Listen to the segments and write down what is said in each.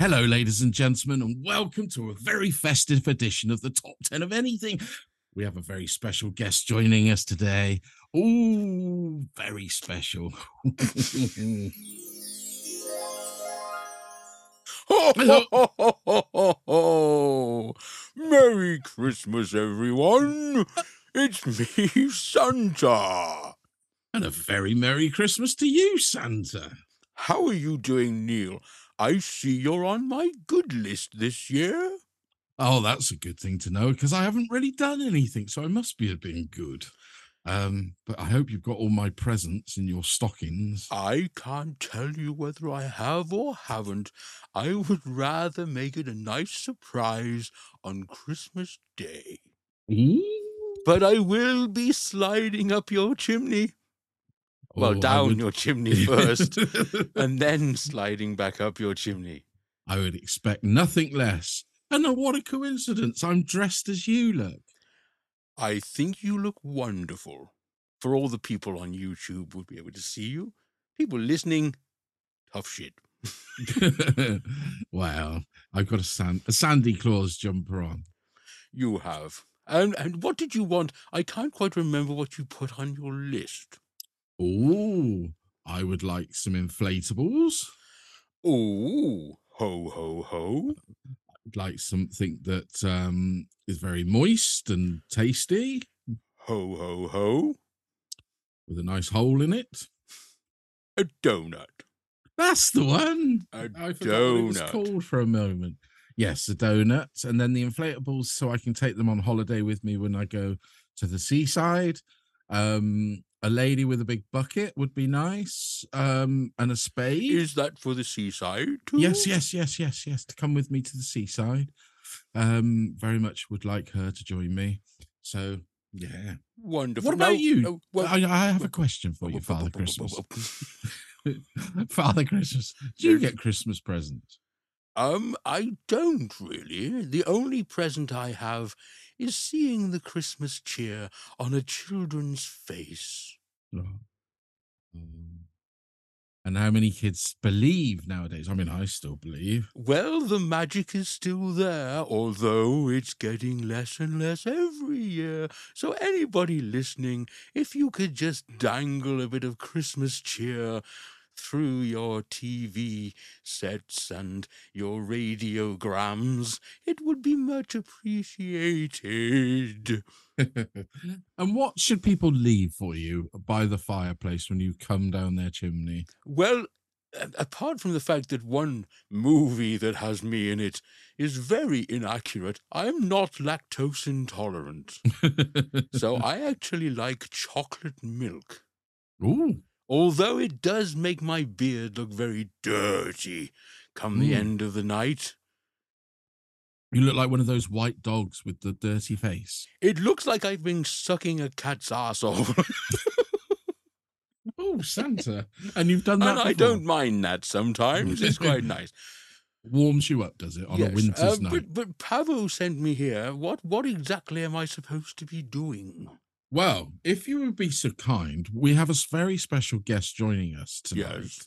Hello, ladies and gentlemen, and welcome to a very festive edition of the Top 10 of Anything. We have a very special guest joining us today. Oh, very special. Ho, Merry Christmas, everyone! It's me, Santa. and a very Merry Christmas to you, Santa. How are you doing, Neil? I see you're on my good list this year. Oh, that's a good thing to know because I haven't really done anything, so I must be being good. Um, but I hope you've got all my presents in your stockings. I can't tell you whether I have or haven't. I would rather make it a nice surprise on Christmas Day. But I will be sliding up your chimney. Well, Oh, down would- your chimney first, and then sliding back up your chimney. I would expect nothing less. And what a coincidence! I'm dressed as you look. I think you look wonderful. For all the people on YouTube would be able to see you. People listening, tough shit. well, I've got a, San- a Sandy Claus jumper on. You have. And and what did you want? I can't quite remember what you put on your list. Oh, I would like some inflatables. Oh, ho ho ho. I'd like something that um, is very moist and tasty Ho ho ho. with a nice hole in it. A donut. That's the one. A I forgot what it was called for a moment. Yes, a donut, and then the inflatables, so I can take them on holiday with me when I go to the seaside. Um, a lady with a big bucket would be nice, um, and a spade. Is that for the seaside too? yes, yes, yes, yes, yes. To come with me to the seaside. Um, very much would like her to join me. So yeah. Wonderful. What about Now- you? uh, well- I, I have a question for you, Father Christmas. Father Christmas, do you get Christmas presents? Um, I don't really. The only present I have is seeing the Christmas cheer on a children's face. Um, and how many kids believe nowadays? I mean, I still believe. Well, the magic is still there, although it's getting less and less every year. So, anybody listening, if you could just dangle a bit of Christmas cheer through your TV sets and your radiograms, it would be much appreciated. and what should people leave for you by the fireplace when you come down their chimney? Well, apart from the fact that one movie that has me in it is very inaccurate, I'm not lactose intolerant. so I actually like chocolate milk. Ooh, Although it does make my beard look very dirty come the Mm. end of the night. you look like one of those white dogs with the dirty face. It looks like I've been sucking a cat's asshole. Oh, Santa. And you've done that. And I don't mind that sometimes. It's quite nice. Warms you up, does it, on a winter's uh, night? But, but Pavo sent me here. What what exactly am I supposed to be doing? Well, if you would be so kind, we have a very special guest joining us tonight Yes.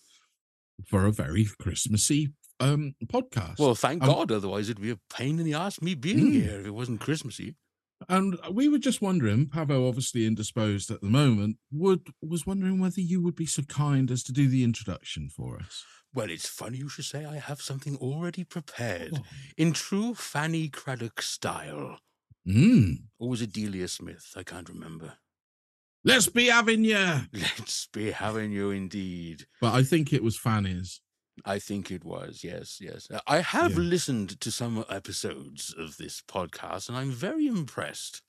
for a very Christmassy um podcast. Well, thank Um, God. Otherwise, it'd be a pain in the ass me being Mm. here if it wasn't Christmassy. and we were just wondering, Pavo obviously indisposed at the moment, would was wondering whether you would be so kind as to do the introduction for us. Well, it's funny you should say I have something already prepared Oh. in true Fanny Cradock style. Mm. Or was it Delia Smith? I can't remember. Let's be having you. Let's be having you indeed. But I think it was Fanny's. I think it was, yes, yes. Uh, I have Yeah. listened to some episodes of this podcast and I'm very impressed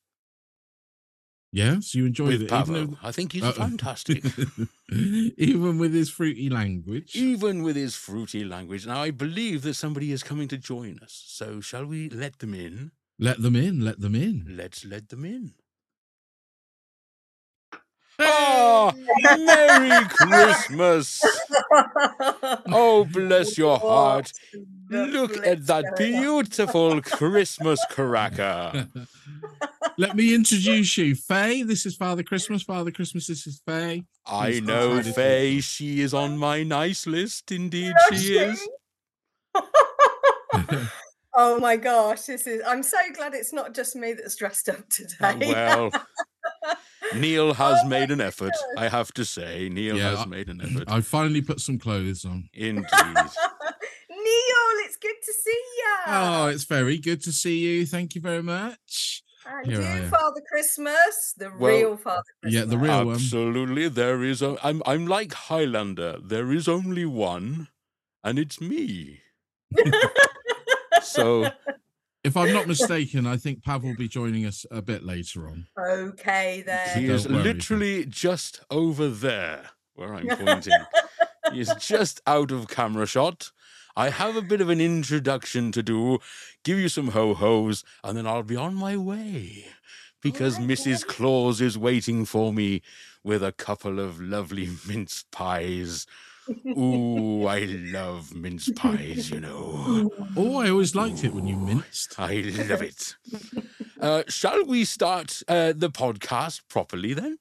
Yes, you enjoyed with it, even, I think he's Uh-oh. fantastic. even with his fruity language. even with his fruity language. Now, I believe that somebody is coming to join us. So, shall we let them in? Let them in. Let them in. Let's let them in. Ah, Merry Christmas! Oh, bless your heart. Look at that beautiful Christmas cracker. Let me introduce you, Faye. This is Father Christmas. Father Christmas. This is Faye. I know, consider it. Faye. She is on my nice list. Indeed, she is. oh my gosh, this is. I'm so glad it's not just me that's dressed up Uh, today. well, Neil has Oh made an effort. I have to say, Neil Yeah, has I- made an effort. I finally put some clothes on. Indeed. Neil, it's good to see you. Oh, it's very good to see you. Thank you very much. and here you, I am. Father Christmas, the Well, real Father Christmas. yeah, the real one. Absolutely. There is a I'm I'm like Highlander. There is only one, and it's me. So If I'm not mistaken, I think Pav will be joining us a bit later on. okay then. he Don't is worry, literally just over there where I'm pointing. he is just out of camera shot. I have a bit of an introduction to do, give you some ho hos, and then I'll be on my way. Because Alright, Mrs. then. Claus is waiting for me with a couple of lovely mince pies. Ooh, I love mince pies, you know. Oh, I always liked it when you minced. I love it. Uh, shall we start uh, the podcast properly then?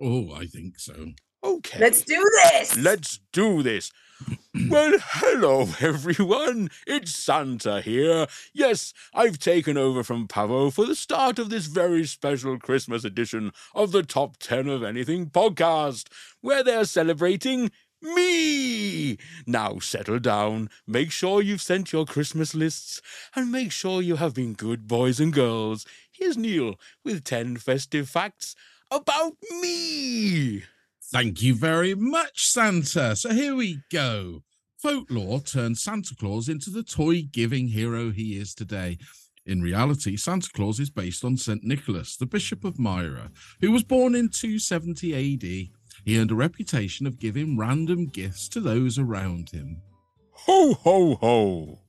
Oh, I think so. Okay. Let's do this. Let's do this. well, hello, everyone. It's Santa here. Yes, I've taken over from Pavo for the start of this very special Christmas edition of the Top 10 of Anything podcast, where they're celebrating me. Now settle down, make sure you've sent your Christmas lists, and make sure you have been good boys and girls. Here's Neil with 10 festive facts about me. Thank you very much, Santa. So here we go. Folklore turned Santa Claus into the toy giving hero he is today. In reality, Santa Claus is based on St. Nicholas, the Bishop of Myra, who was born in 270 AD. He earned a reputation of giving random gifts to those around him. Ho, ho, ho.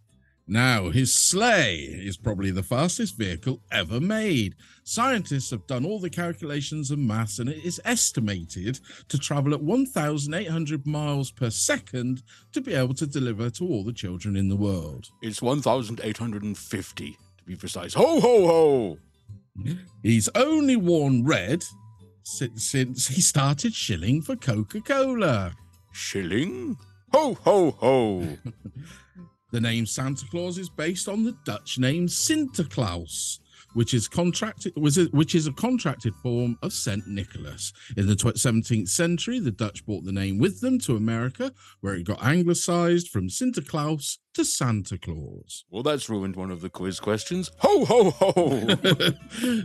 Now, his sleigh is probably the fastest vehicle ever made. Scientists have done all the calculations and maths, and it is estimated to travel at 1,800 miles per second to be able to deliver to all the children in the world. It's 1,850 to be precise. Ho, ho, ho. He's only worn red since, since he started shilling for Coca Cola. Shilling? Ho, ho, ho. The name Santa Claus is based on the Dutch name Sinterklaas, which is contracted was a, which is a contracted form of Saint Nicholas. In the tw- 17th century, the Dutch brought the name with them to America, where it got anglicized from Sinterklaas to Santa Claus. well, that's ruined one of the quiz questions. Ho, ho, ho.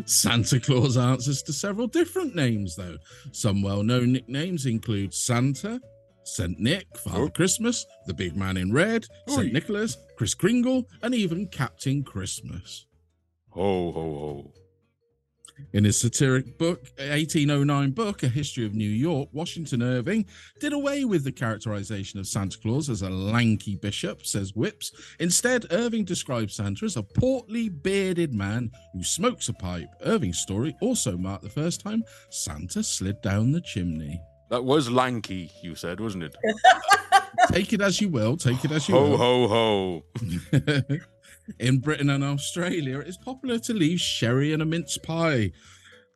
Santa Claus answers to several different names, though. Some well known nicknames include Santa, St. Nick, Father Oh. Christmas, the Big Man in Red, St. Nicholas, Kris Kringle, and even Captain Christmas. Ho, ho, ho. In his satiric book, 1809 book, A History of New York, Washington Irving did away with the characterization of Santa Claus as a lanky bishop, says Whips. Instead, Irving describes Santa as a portly, bearded man who smokes a pipe. Irving's story also marked the first time Santa slid down the chimney. That was lanky, you said, wasn't it? Take it as you will. Take it as you will. Ho ho ho. In Britain and Australia, it is popular to leave sherry and a mince pie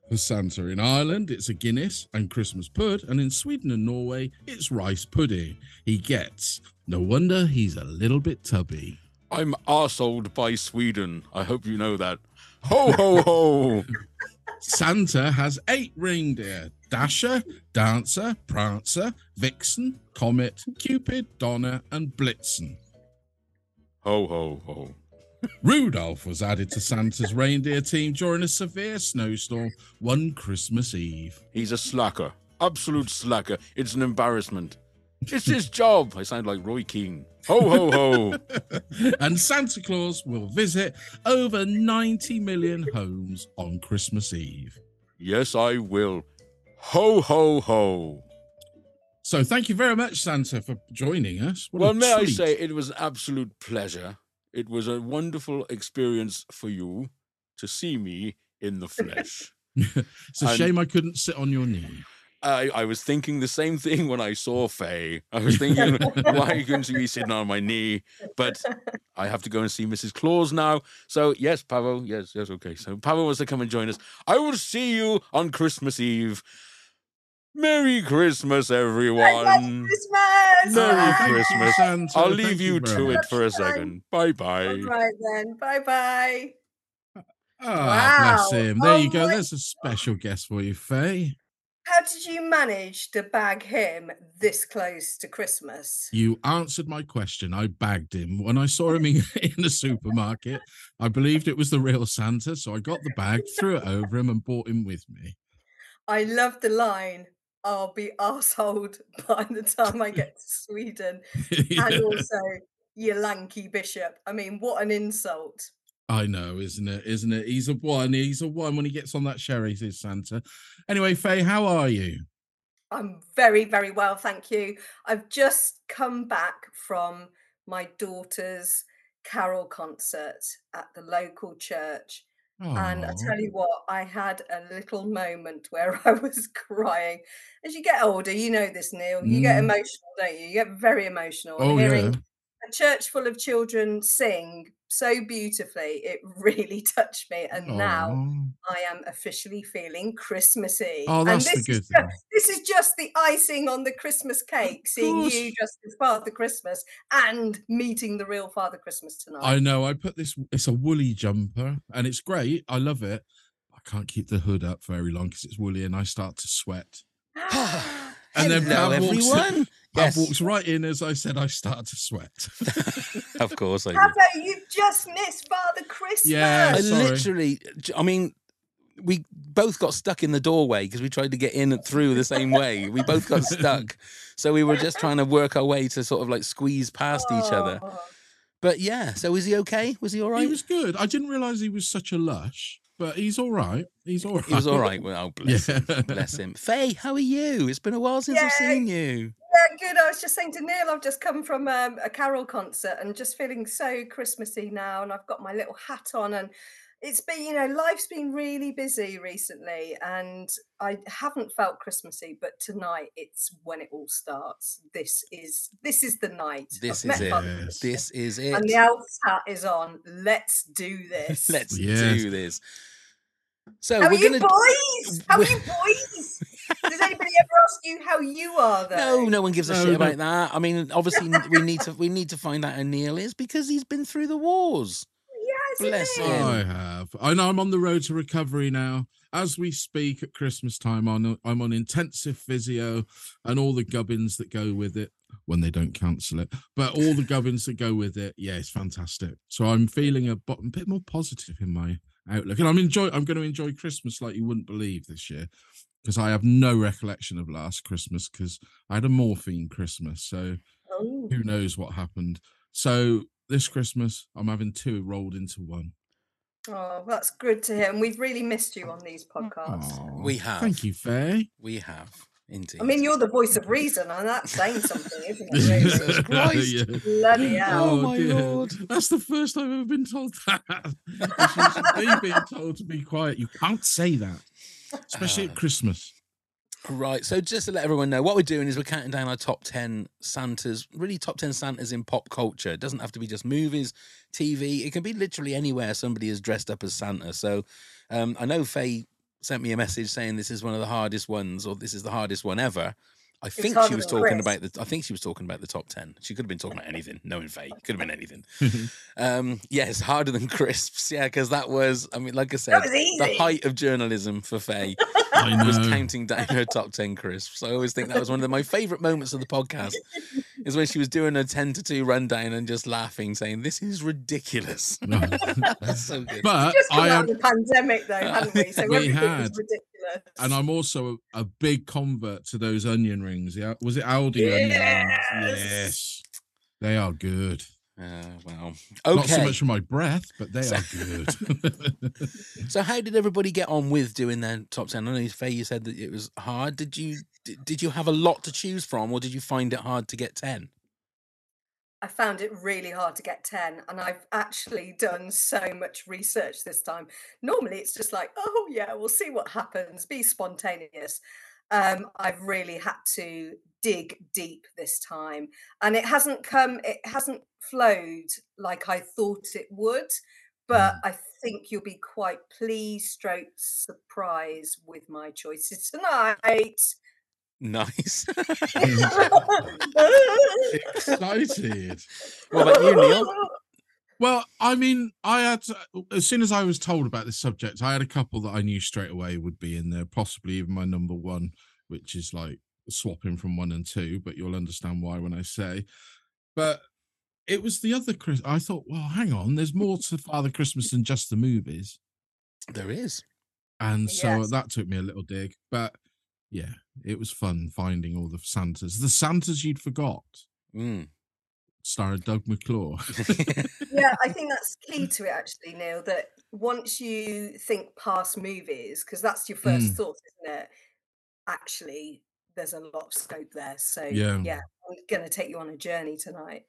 for Santa. In Ireland, it's a Guinness and Christmas pud, and in Sweden and Norway, it's rice pudding. He gets. No wonder he's a little bit tubby. I'm arseholed by Sweden. I hope you know that. Ho ho ho. Santa has eight reindeer Dasher, Dancer, Prancer, Vixen, Comet, Cupid, Donner, and Blitzen. Ho ho ho. Rudolph was added to Santa's reindeer team during a severe snowstorm one Christmas Eve. He's a slacker. Absolute slacker. It's an embarrassment. It's his job. I sound like Roy Keane. Ho ho ho. and Santa Claus will visit over 90 million homes on Christmas Eve. yes, I will. Ho ho ho. So thank you very much, Santa, for joining us. What well, may I say, it was an absolute pleasure. It was a wonderful experience for you to see me in the flesh. it's a and- shame I couldn't sit on your knee. I, I was thinking the same thing when I saw Faye. I was thinking, why are you going to be sitting on my knee? But I have to go and see Mrs. Claus now. So, yes, Pavo, yes, yes, okay. So, Pavo wants to come and join us. I will see you on Christmas Eve. Merry Christmas, everyone. Merry Christmas! Merry Oh, you, Christmas. Santa. I'll leave you very to it for a second. Bye bye. All right then. Bye bye. Ah, bless him. There you Oh go. my- There's a special guest for you, Faye. How did you manage to bag him this close to Christmas? You answered my question. I bagged him. When I saw him in, in the supermarket, I believed it was the real Santa. So I got the bag, threw it over him, and brought him with me. I love the line. I'll be arsehole by the time I get to Sweden. Yeah. And also, you lanky bishop. I mean, what an insult. I know, isn't it? Isn't it? He's a one. He's a one when he gets on that sherry, says Santa. Anyway, Faye, how are you? I'm very, very well, thank you. I've just come back from my daughter's carol concert at the local church. And I tell you what, I had a little moment where I was crying. As you get older, you know this, Neil. You get Mm. emotional, don't you? You get very emotional. Oh, hearing yeah. A church full of children sing so beautifully, it really touched me. And now I am officially feeling Christmassy. Oh, and that's the this good is thing. just, this is just the icing on the Christmas cake, seeing you course. just as Father Christmas and meeting the real Father Christmas tonight. I know. I put this. It's a woolly jumper, and it's great. I love it. I can't keep the hood up very long because it's woolly, and I start to sweat. And then Hello, Pam walks- everyone. Yes. Yes, walks right in as I said. I started to sweat. of course I do. Pablo, you've just missed Father Christmas. Yeah, I sorry. literally, I mean, we both got stuck in the doorway because we tried to get in and through the same way. We both got stuck. So we were just trying to work our way to sort of like squeeze past each other. Oh, But yeah, so is he okay? Was he all right? He was good. I didn't realize he was such a lush, but he's all right. He's all right. He was all right. Well, oh, bless him. Bless him. Faye, how are you? It's been a while since I've seen you. Yeah, good. I was just saying to Neil, I've just come from um, a carol concert and just feeling so Christmassy now. And I've got my little hat on, and it's been, you know, life's been really busy recently, and I haven't felt Christmassy. But tonight, it's when it all starts. This is this is the night. I've This is it. Yes. This is it. and the elf's hat is on. Let's do this. Let's Yes. do this. So How are we're you, gonna. boys? How we're- you, boys? Does anybody ever ask you how you are? Though? No, no one gives a No, shit no. about that. I mean, obviously we need to we need to find out who Neil is because he's been through the wars. Yes, Bless him. I have. I know I'm on the road to recovery now. As we speak at Christmas time, I'm, I'm on intensive physio and all the gubbins that go with it when they don't cancel it, but all the gubbins that go with it. Yeah, it's fantastic. So I'm feeling a, a bit more positive in my outlook, and I'm enjoy. I'm going to enjoy Christmas like you wouldn't believe this year because I have no recollection of last Christmas because I had a morphine Christmas. So Oh. who knows what happened. So this Christmas, I'm having two rolled into one. Oh, that's good to hear. And we've really missed you on these mm. podcasts. Aw, We have. Thank you, Faye. We have indeed. I mean, you're the voice of reason, and that's saying something, isn't it? Jesus Really? Christ. Yeah. Bloody hell. Oh, oh my Lord. That's the first time I've ever been told that. Me being told to be quiet. You can't say that, especially Ah. at Christmas. Right. So just to let everyone know, what we're doing is we're counting down our top 10 Santas, really top 10 Santas in pop culture. It doesn't have to be just movies, TV. It can be literally anywhere somebody is dressed up as Santa. So um, I know Faye sent me a message saying this is one of the hardest ones or this is the hardest one ever. I think she was talking about the I think she was talking about the top 10. She could have been talking about anything, knowing Faye. Could have been anything. um, yes, harder than crisps. Yeah, because that was, I mean, like I said, the height of journalism for Faye was counting down her top 10 crisps. I always think that was one of my favorite moments of the podcast is when she was doing a 10 to 2 rundown and just laughing, saying, This is ridiculous. That's so good. but Just come I out am, of the pandemic, though, hadn't we? So We had. was ridiculous. And I'm also a, a big convert to those onion rings. Yeah, was it Aldi onion rings? Yes. Yes, they are good. Uh, well, Not so much for my breath, but they So- are good. So, how did everybody get on with doing their top 10? I know, Faye, you said that it was hard. Did you did, did you have a lot to choose from or did you find it hard to get 10? I found it really hard to get 10, and I've actually done so much research this time. Normally, it's just like, oh, yeah, we'll see what happens, be spontaneous. Um, I've really had to dig deep this time, and it hasn't come, it hasn't flowed like I thought it would. But I think you'll be quite pleased, stroke surprised with my choices tonight. Nice. Excited. what about you, Neil? Well, I mean, I had as soon as I was told about this subject, I had a couple that I knew straight away would be in there, possibly even my number one, which is like swapping from one and two, but you'll understand why when I say. But it was the other Chris. I thought, well, hang on, there's more to Father Christmas than just the movies, There is. and so Yes. that took me a little dig. But yeah, it was fun finding all the Santas, the Santas you'd forgot, Mm. starring Doug McClure. yeah, I think that's key to it actually, Neil. That once you think past movies, because that's your first Mm. thought, isn't it? Actually, there's a lot of scope there. So Yeah. yeah, I'm gonna take you on a journey tonight.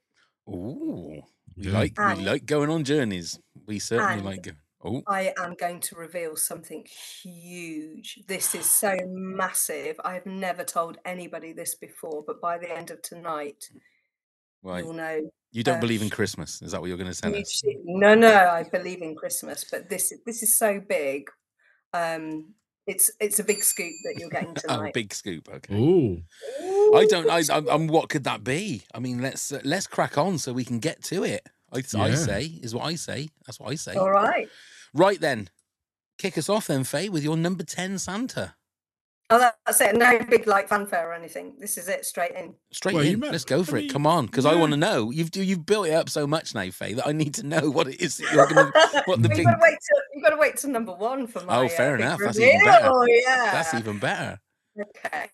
Ooh. We Yeah. like we like going on journeys. We certainly and- like going. Oh, I am going to reveal something huge. This is so massive. I have never told anybody this before, but by the end of tonight, right. you'll know. You don't uh, believe in Christmas? Is that what you're going to tell you us? No, no, I believe in Christmas, but this this is so big. Um, it's it's a big scoop that you're getting Oh, tonight. big scoop. Okay. Oh, I don't. I, I'm, I'm. What could that be? I mean, let's uh, let's crack on so we can get to it. I, I say is what I say. That's what I say. All right. Right then, kick us off then, Faye, with your number ten Santa. Oh, that's it. No big like fanfare or anything. This is it, straight in. Straight Well, in. meant- Let's go for I it. mean, Come on, because I want to know. You've you've built it up so much now, Faye, that I need to know what it is that you're going to. What the Well, big. you've got to wait till you've got to wait till number one for my. Oh, uh, fair big enough. That's even better. reveal, Yeah. That's even better. Okay.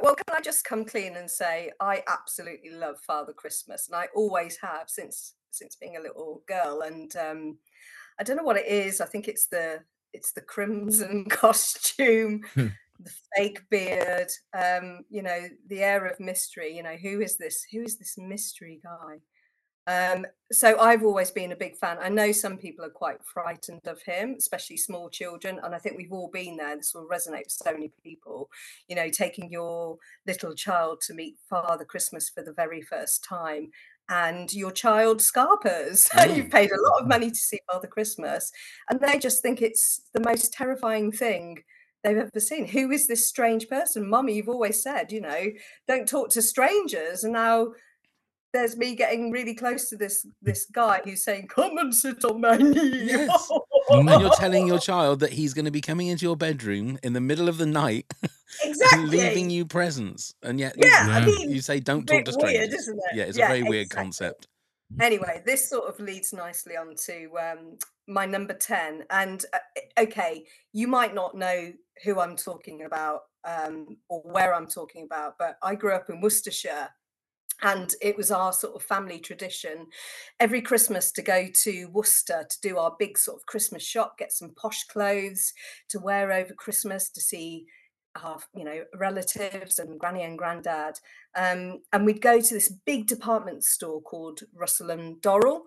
Well, can I just come clean and say I absolutely love Father Christmas, and I always have since since being a little girl. And um, I don't know what it is. I think it's the it's the crimson costume, Hmm. the fake beard. Um, you know, the air of mystery. You know, who is this? Who is this mystery guy? Um, so I've always been a big fan. I know some people are quite frightened of him, especially small children, and I think we've all been there. This will resonate with so many people. You know, taking your little child to meet Father Christmas for the very first time, and your child scarpers. Mm. You've paid a lot of money to see Father Christmas, and they just think it's the most terrifying thing they've ever seen. Who is this strange person? Mummy, you've always said, you know, don't talk to strangers, and now there's me getting really close to this this guy who's saying, "Come and sit on my knee." Yes. and you're telling your child that he's going to be coming into your bedroom in the middle of the night exactly and leaving you presents, and yet you- Yeah, I mean, you say don't talk to weird, strangers. isn't it? Yeah, it's Yeah, a very weird concept. anyway, this sort of leads nicely on to um, my number 10. And uh, okay, you might not know who I'm talking about um, or where I'm talking about, but I grew up in Worcestershire. And it was our sort of family tradition every Christmas to go to Worcester to do our big sort of Christmas shop, get some posh clothes to wear over Christmas to see our, you know, relatives and granny and granddad. Um, and we'd go to this big department store called Russell and Dorrell.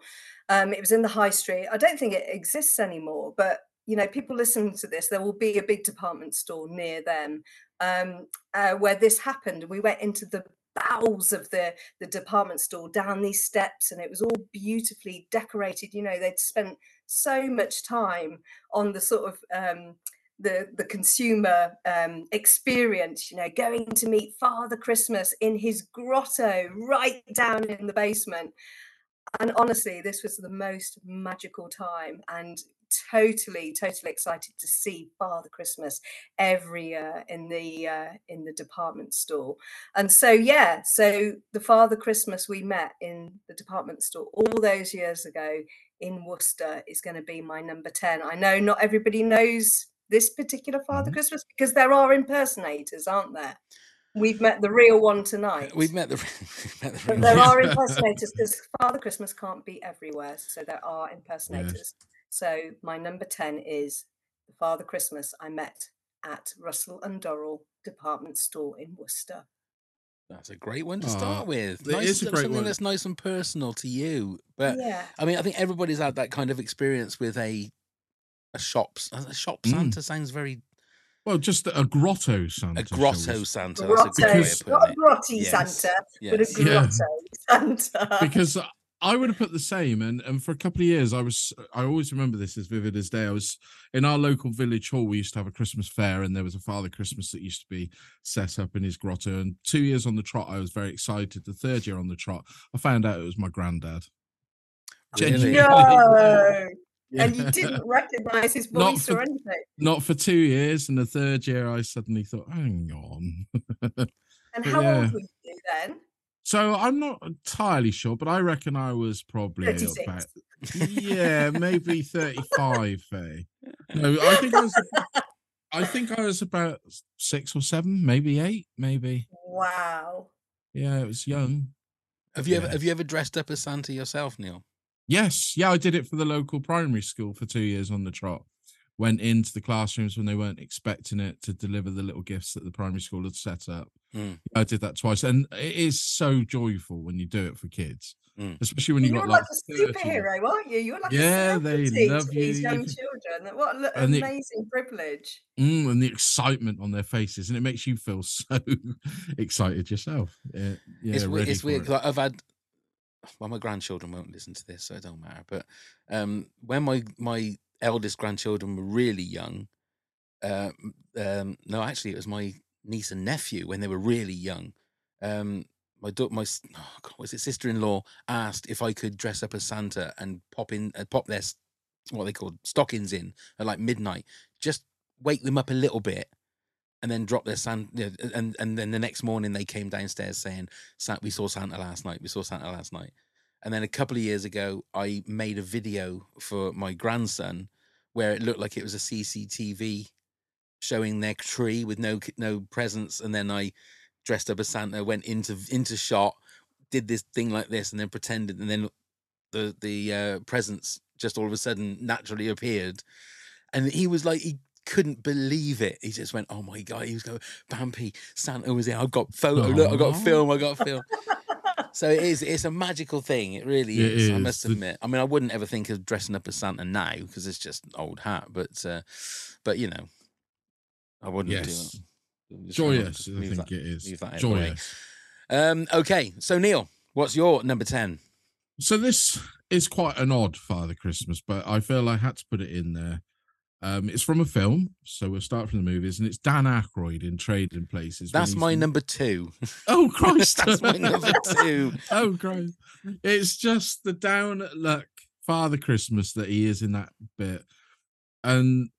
Um, it was in the high street. I don't think it exists anymore, but you know, people listen to this. There will be a big department store near them. um, uh, where this happened. We went into the bowels of the the department store down these steps and it was all beautifully decorated. You know they'd spent so much time on the sort of um the the consumer um experience you know going to meet father christmas in his grotto right down in the basement and honestly this was the most magical time and totally totally excited to see father christmas every year in the uh, in the department store. And so yeah so the father christmas we met in the department store all those years ago in worcester is going to be my number 10 i know not everybody knows this particular father Mhm. christmas because there are impersonators aren't there we've met the real one tonight We've met the. we've met the real there one. are impersonators because Father Christmas can't be everywhere. So there are impersonators. So my number 10 is the Father Christmas I met at Russell and Dorrell department store in Worcester. That's a great one to Aw, start with. it Nice, is a great something one. that's nice and personal to you. But yeah. I mean, I think everybody's had that kind of experience with a a shop. A shop Mm. Santa sounds very Well, just a grotto Santa. a grotto say. Santa. Grotto, That's a good way Because- of not a putting it. grotty Yes, Santa, but yes. a Yeah. grotto Santa. because I would have put the same. And and for a couple of years, I was I always remember this as vivid as day. I was in our local village hall. We used to have a Christmas fair, and there was a Father Christmas that used to be set up in his grotto. And two years on the trot, I was very excited. The third year on the trot, I found out it was my granddad. Really? no. And you didn't recognize his Not voice for- or anything. Not for two years, and the third year, I suddenly thought, "Hang on." And but how yeah. old were you then? so I'm not entirely sure, but I reckon I was probably 36. about yeah, maybe 35. Faye. No, I think I was. I think I was about six or seven, maybe eight, maybe. Wow. Yeah, it was young. Have you ever have you ever dressed up as Santa yourself, Neil? Yes, yeah, I did it for the local primary school for two years on the trot. Went into the classrooms when they weren't expecting it to deliver the little gifts that the primary school had set up. Mm. I did that twice, and it is so joyful when you do it for kids, Mm. especially when you You're got like like a 30 superhero, aren't you? You're like Yeah, a they love to you, these young children. What an And the- amazing privilege. Mm, and the excitement on their faces, and it makes you feel so excited yourself. Yeah, yeah it's weird. ready It's for weird it. 'cause I've had. Well, my grandchildren won't listen to this, so it don't matter. But um, when my my eldest grandchildren were really young, uh, um, no, actually, it was my niece and nephew when they were really young. Um, my my oh God, was it sister-in-law asked if I could dress up as Santa and pop in, uh, pop their what they called stockings in at like midnight, just wake them up a little bit, and then drop their Santa. You know, and and then the next morning they came downstairs saying, "We saw Santa last night. We saw Santa last night." And then a couple of years ago, I made a video for my grandson where it looked like it was a CCTV showing their tree with no no presents, and then I dressed up as Santa, went into into shot, did this thing like this, and then pretended, and then the the uh, presents just all of a sudden naturally appeared, and he was like he couldn't believe it. He just went, "Oh my god!" He was going, "Bampy, Santa was here. I've got photo. Look, I've got film. I've got film." So it is. It's a magical thing. It really It is. I is. must The- admit. I mean, I wouldn't ever think of dressing up as Santa now because it's just an old hat. But, uh, but you know, I wouldn't Yes. do it. Joyous, I think that- it is. leave that out. Joyous. Um, okay, so Neil, what's your number ten? So this is quite an odd Father Christmas, but I feel I had to put it in there. Um, it's from a film, so we'll start from the movies, and it's Dan Aykroyd in Trading Places. That's my the- number two. Oh Christ! That's my number two. oh Christ! It's just the down at luck Father Christmas that he is in that bit, and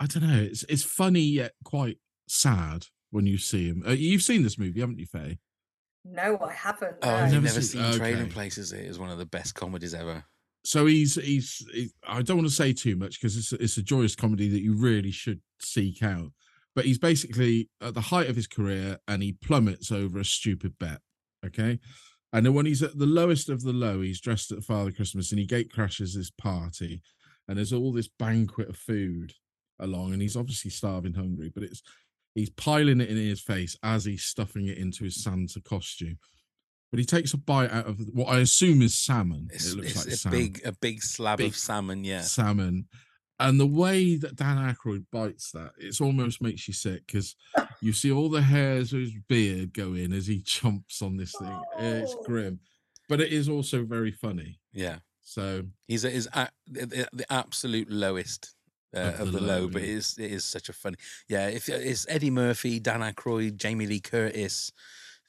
I don't know. It's it's funny yet quite sad when you see him. Uh, you've seen this movie, haven't you, Faye? No, I haven't. Oh. I've never never, seen- seen Trading. Places. It is one of the best comedies ever. So he's he's he- I don't want to say too much because it's it's a joyous comedy that you really should seek out. But he's basically at the height of his career and he plummets over a stupid bet. Okay. And then when he's at the lowest of the low, he's dressed at Father Christmas and he gate crashes this party. And there's all this banquet of food along, and he's obviously starving hungry, but it's he's piling it in his face as he's stuffing it into his Santa costume. But he takes a bite out of what I assume is salmon. It's, it looks it's like a salmon big, a big slab Big of salmon. Yeah. salmon. And the way that Dan Aykroyd bites that, it almost makes you sick because You see all the hairs of his beard go in as he chomps on this thing. It's Oh. grim, but it is also very funny. Yeah. So He's is the, the the absolute lowest uh, Of of, the the, low, low, but it is it is such a funny. Yeah, if it's Eddie Murphy, Dan Aykroyd, Jamie Lee Curtis,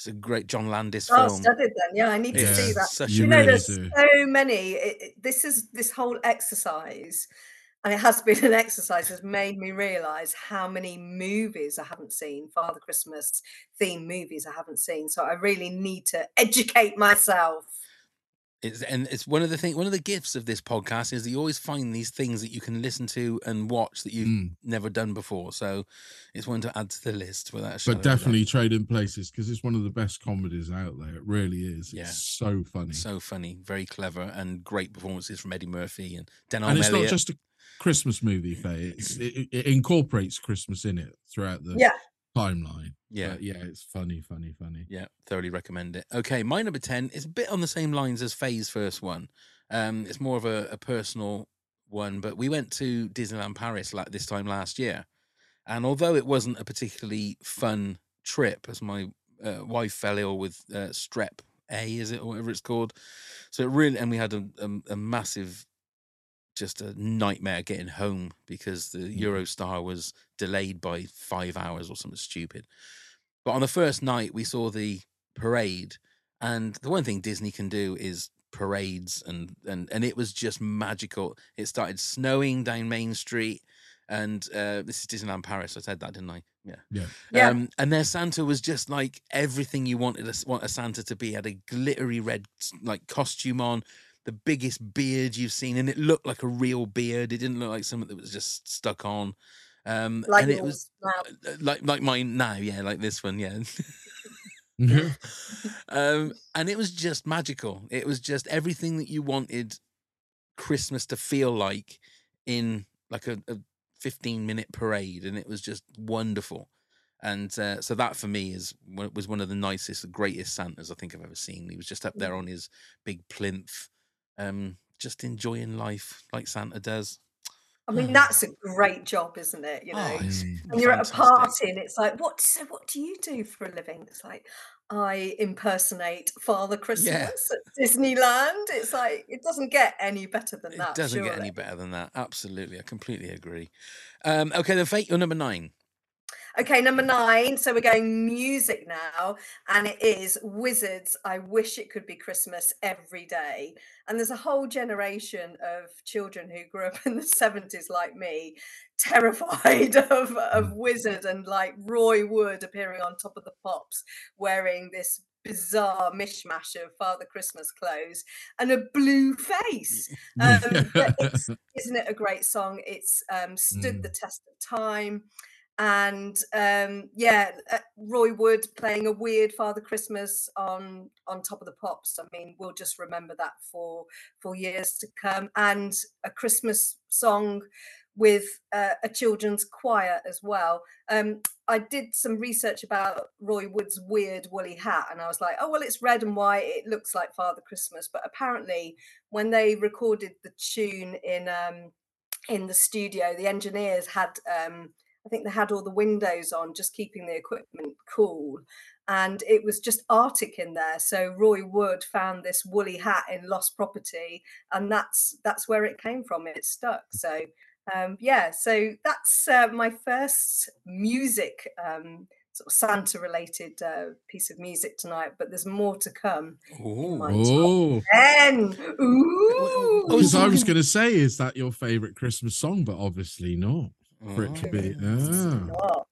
it's a great John Landis Oh, film. studied then. Yeah, I need to It's see that. such You you know, really there's do. so many. It, it- this is this whole exercise, and it has been an exercise, has made me realise how many movies I haven't seen, Father Christmas theme movies I haven't seen. So I really need to educate myself. It's and it's one of the thing one of the gifts of this podcast is that you always find these things that you can listen to and watch that you've Mm. never done before. So it's one to add to the list without a but of a doubt. definitely trading places because it's one of the best comedies out there. It really is. Yeah. It's so funny. so funny, very clever, and great performances from Eddie Murphy and Denholm and it's Elliott. not just a Christmas movie, Faye. It's, it, it incorporates Christmas in it throughout the Yeah. Timeline. yeah, But yeah, it's funny, funny, funny. Yeah, thoroughly recommend it. Okay, my number 10 is a bit on the same lines as Faye's first one. Um, it's more of a, a personal one, but we went to Disneyland Paris like this time last year. And although it wasn't a particularly fun trip, as my uh, wife fell ill with uh, strep A, is it, or whatever it's called. So it really, and we had a, a, a massive, just a nightmare getting home because the Eurostar was delayed by five hours or something stupid. But on the first night, we saw the parade, and the one thing Disney can do is parades, and and and it was just magical. It started snowing down Main Street, and uh, this is Disneyland Paris. I said that, didn't I? Yeah. Yeah. Yeah. Um, and their Santa was just like everything you wanted a, s- want a Santa to be. Had a glittery red like costume on, the biggest beard you've seen, and it looked like a real beard. It didn't look like something that was just stuck on. Um, Like and it was now. uh, like like mine now, yeah, like this one, yeah. Mhm. um, and it was just magical. It was just everything that you wanted Christmas to feel like in like a, a 15 minute parade, and it was just wonderful. And uh, so that for me is was one of the nicest, the greatest Santas I think I've ever seen. He was just up there on his big plinth, um, just enjoying life like Santa does. I mean, that's a great job, isn't it? You know, Oh, it's Mm. and you're at a party and it's like what so what do you do for a living it's like i impersonate father christmas at disneyland it's like it doesn't get any better than that It doesn't get any better than that. Absolutely, I completely agree. Um, okay, then Faye, you're number nine. Okay number nine. So we're going music now and it is Wizzard's. I wish it could be christmas every day. And there's a whole generation of children who grew up in the 70s like me terrified of, of Wizzard and like roy wood appearing on top of the pops wearing this bizarre mishmash of father christmas clothes and a blue face. Um, isn't it a great song? It's um, stood the test of time and um yeah uh, roy wood playing a weird father christmas on on top of the pops. I mean we'll just remember that for for years to come. And a christmas song with uh, a children's choir as well. Um i did some research about roy wood's weird woolly hat and i was like oh well it's red and white. It looks like father christmas. But apparently when they recorded the tune in um in the studio the engineers had um I think they had all the windows on, just keeping the equipment cool. And it was just Arctic in there. So Roy Wood found this woolly hat in lost property, and that's that's where it came from. It stuck. So um, yeah, so that's uh, my first music um, sort of Santa related uh, piece of music tonight. But there's more to come. Oh, Ten. Ooh. Oh, because I was going to say, is that your favorite Christmas song? But obviously not. For it to be. Not.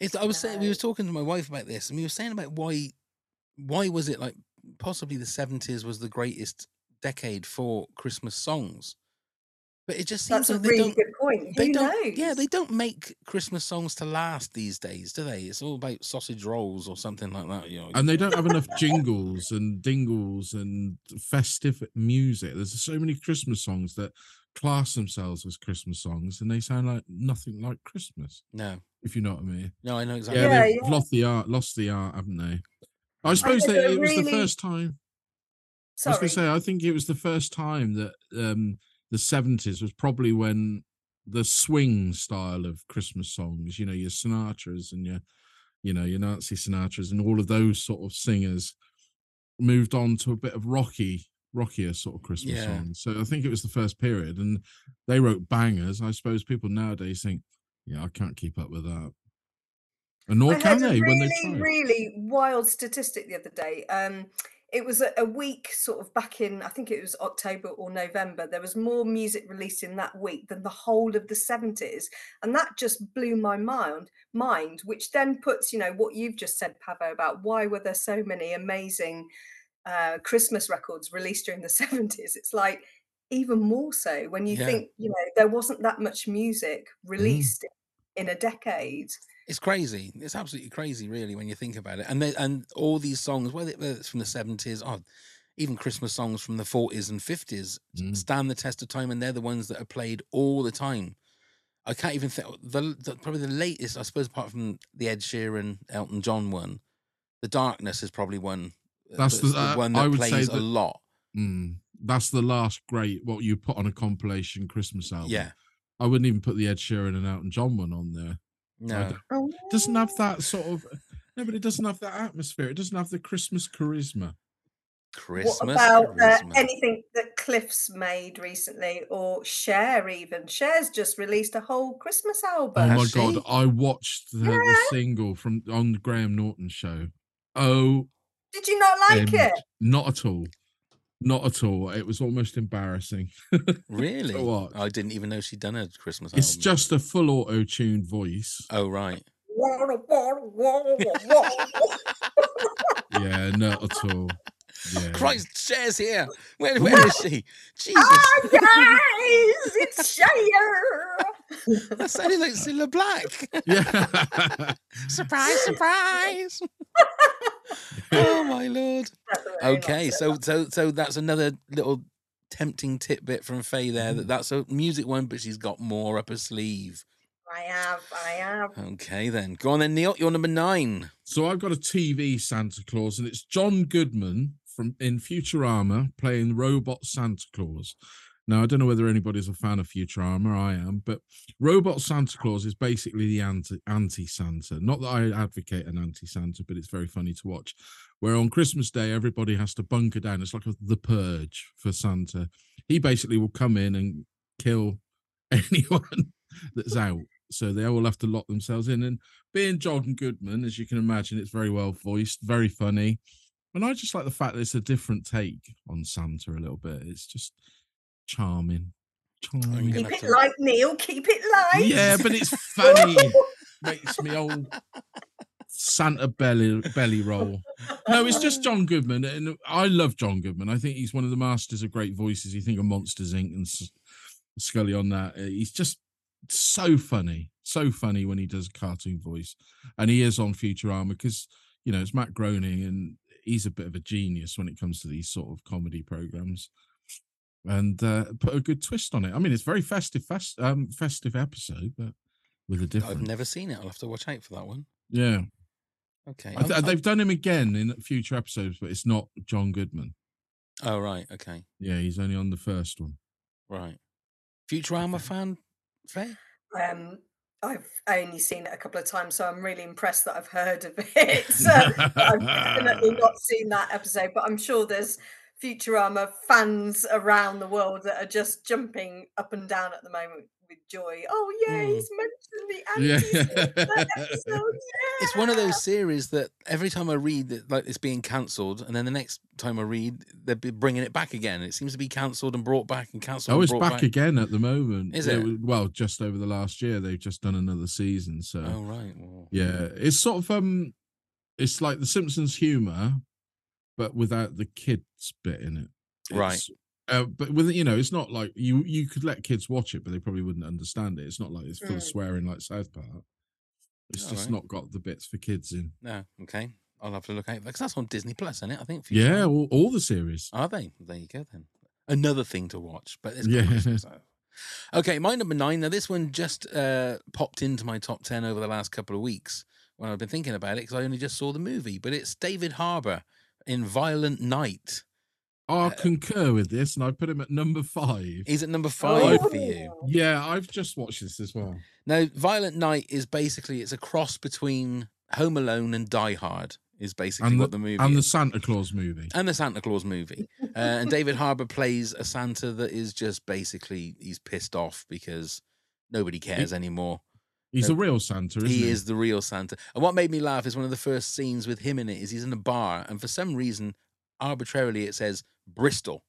It's, I was saying we were talking to my wife about this, and we were saying about why why was it like possibly the seventies was the greatest decade for Christmas songs, but it just seems That's a like they really don't. good point. They Who don't. knows? Yeah, they don't make Christmas songs to last these days, do they? It's all about sausage rolls or something like that. You know. and they don't have enough jingles and dingles and festive music. There's so many Christmas songs that class themselves as Christmas songs, and they sound like nothing like Christmas. no, If you know what I mean. no, I know exactly. Yeah, Yeah, they've yeah. lost the art, lost the art, haven't they? I suppose think that they're it was the first time. I was going to say, I think it was the first time that um, the seventies was probably when the swing style of Christmas songs, you know, your Sinatras and your you know, your Nancy Sinatras and all of those sort of singers moved on to a bit of rocky, rockier sort of Christmas Yeah. songs. So I think it was the first period, and they wrote bangers. I suppose people nowadays think, yeah, I can't keep up with that. And nor I can they a when they really, try. really wild statistic the other day. Um, it was a, a week sort of back in, I think it was October or November. There was more music released in that week than the whole of the 70s. And that just blew my mind, mind, which then puts, you know, what you've just said, Pavo, about why were there so many amazing uh, Christmas records released during the 70s? It's like even more so when you Yeah. think, you know, there wasn't that much music Mm. released in a decade. It's crazy. It's absolutely crazy, really, when you think about it. And they, and all these songs, whether it's from the seventies, or even Christmas songs from the forties and fifties, Mm. stand the test of time, and they're the ones that are played all the time. I can't even think the, the probably the latest, I suppose, apart from the Ed Sheeran, Elton John one. The Darkness is probably one. That's the- uh, one I that would say plays a lot. Mm, that's the last great what you put on a compilation Christmas album. Yeah, I wouldn't even put the Ed Sheeran and Elton John one on there. No, don't- doesn't have that sort of no, but it doesn't have that atmosphere. It doesn't have the Christmas charisma. Christmas. what about uh, anything that Cliff's made recently, or Cher? Even Cher's just released a whole Christmas album. Oh my Has god. I watched the, the single from on the Graham Norton show. Oh, Did you not like um, it? not at all. Not at all. It was almost embarrassing. really? watch. I didn't even know she'd done a Christmas It's album. just a full auto tuned voice. Oh right. Yeah, not at all. Yeah. Christ, Cher's here. Where, where is she? Jesus, Hi guys, it's Cher. that sounded like Cilla Black. Yeah. surprise, surprise. oh my lord. That's a very nice Okay, so so so that's another little tempting tidbit from Faye there. That mm-hmm. that's a music one, but she's got more up her sleeve. I have, I have. Okay, then go on then, Neil. You're number nine. So I've got a TV Santa Claus, and it's John Goodman from in Futurama playing Robot Santa Claus. Now I don't know whether anybody's a fan of Futurama. I am, but Robot Santa Claus is basically the anti Santa. Not that I advocate an anti Santa, but it's very funny to watch. Where on Christmas Day everybody has to bunker down. It's like a, the purge for Santa. He basically will come in and kill anyone that's out. So they all have to lock themselves in. And being John Goodman, as you can imagine, it's very well voiced, very funny. And I just like the fact that it's a different take on Santa a little bit. It's just charming. Charming. Keep it to- light, Neil. Keep it light. Yeah, but it's funny. Makes me old Santa belly belly roll. No, it's just John Goodman, and I love John Goodman. I think he's one of the masters of great voices. You think of Monsters Inc. and Scully on that. Uh, He's just so funny, so funny when he does a cartoon voice, and he is on Futurama because you know it's Matt Groening, and he's a bit of a genius when it comes to these sort of comedy programs. And uh, put a good twist on it. I mean, it's very festive, fest, um, festive episode, but with a different. I've never seen it. I'll have to watch out for that one. Yeah, Okay. I th- I'm- I'm- they've done him again in future episodes, but it's not John Goodman. oh right. Okay. Yeah, he's only on the first one. Right. Futurama fan, Faye? Um, I've only seen it a couple of times, so I'm really impressed that I've heard of it. I've definitely not seen that episode, but I'm sure there's Futurama fans around the world that are just jumping up and down at the moment with joy. Oh yeah, Mm. he's mentioned the Yeah. anti episode. It's one of those series that every time I read that like it's being cancelled, and then the next time I read they're be bringing it back again. It seems to be cancelled and brought back and cancelled. Oh, it's brought back, again at the moment. Is It it? well, just over the last year, they've just done another season. So Oh right. Well, yeah, it's sort of um, it's like the Simpsons humor, but without the kids bit in it. Right. Uh, but with you know, it's not like you you could let kids watch it, but they probably wouldn't understand it. It's not like it's full of Mm. swearing like South Park. It's All just right. not got the bits for kids in. No. Okay. I'll have to look out because that's on Disney Plus, isn't it? I think. Yeah, all, all the series. Are they? There you go then. Another thing to watch, but it's Yeah. So. Okay, my number nine. Now this one just uh, popped into my top ten over the last couple of weeks when I've been thinking about it because I only just saw the movie. But it's David Harbour in Violent Night. I concur with this, and I put him at number five. He's at number five for you. Oh. Yeah, I've just watched this as well. Now, Violent Night is basically it's a cross between Home Alone and Die Hard is basically and what the, the movie and the. Santa Claus movie. and the Santa Claus movie. Uh, and David Harbour plays a Santa that is just basically he's pissed off because nobody cares anymore. He's the real Santa, isn't he? He is the real Santa. And what made me laugh is one of the first scenes with him in it is he's in a bar and for some reason arbitrarily it says Bristol.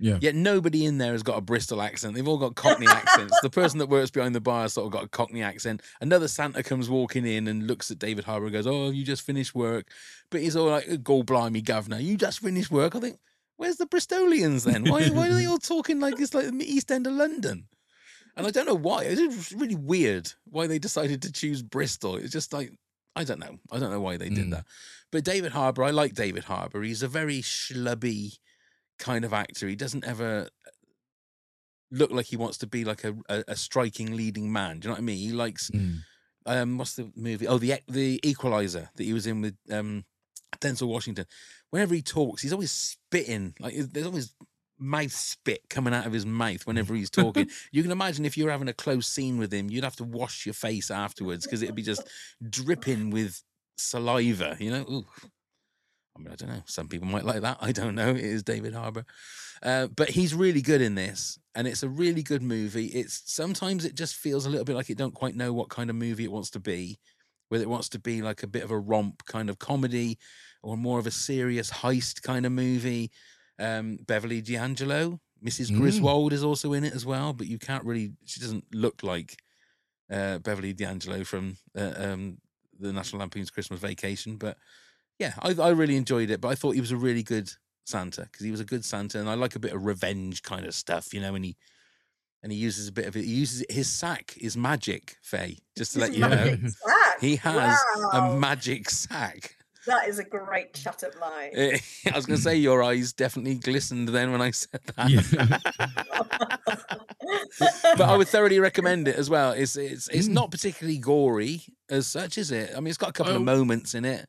Yeah. Yet nobody in there has got a Bristol accent. They've all got Cockney accents. The person that works behind the bar has sort of got a Cockney accent. Another Santa comes walking in and looks at David Harbour and goes, Oh, you just finished work. But he's all like, Go blimey, governor, you just finished work. I think, Where's the Bristolians then? Why, why are they all talking like it's like the East End of London? And I don't know why. It's just really weird why they decided to choose Bristol. It's just like, I don't know. I don't know why they did Mm. that. But David Harbour, I like David Harbour. He's a very schlubby kind of actor. He doesn't ever look like he wants to be like a, a, a striking leading man. Do you know what I mean? He likes Mm. um what's the movie? Oh, the the Equalizer that he was in with um Denzel Washington. Whenever he talks, he's always spitting. Like there's always mouth spit coming out of his mouth whenever he's talking. you can imagine if you're having a close scene with him, you'd have to wash your face afterwards because it'd be just dripping with saliva. You know. Ooh. I mean, I don't know. Some people might like that. I don't know. It is David Harbour. Uh, but he's really good in this, and it's a really good movie. It's sometimes it just feels a little bit like it don't quite know what kind of movie it wants to be, whether it wants to be like a bit of a romp kind of comedy, or more of a serious heist kind of movie. Um, Beverly D'Angelo, Mrs. Mm. Griswold is also in it as well, but you can't really. She doesn't look like uh, Beverly D'Angelo from uh, um, the National Lampoon's Christmas Vacation, but yeah, I, I really enjoyed it. But I thought he was a really good Santa because he was a good Santa, and I like a bit of revenge kind of stuff, you know. And he and he uses a bit of it. He uses his sack is magic, Faye. Just to let you know, sack. he has Wow. a magic sack. That is a great shut up line. Eh, I was going to say your eyes definitely glistened then when I said that. Yeah. but I would thoroughly recommend it as well. It's it's it's Mm. not particularly gory as such, is it? I mean, it's got a couple of Oh. moments in it.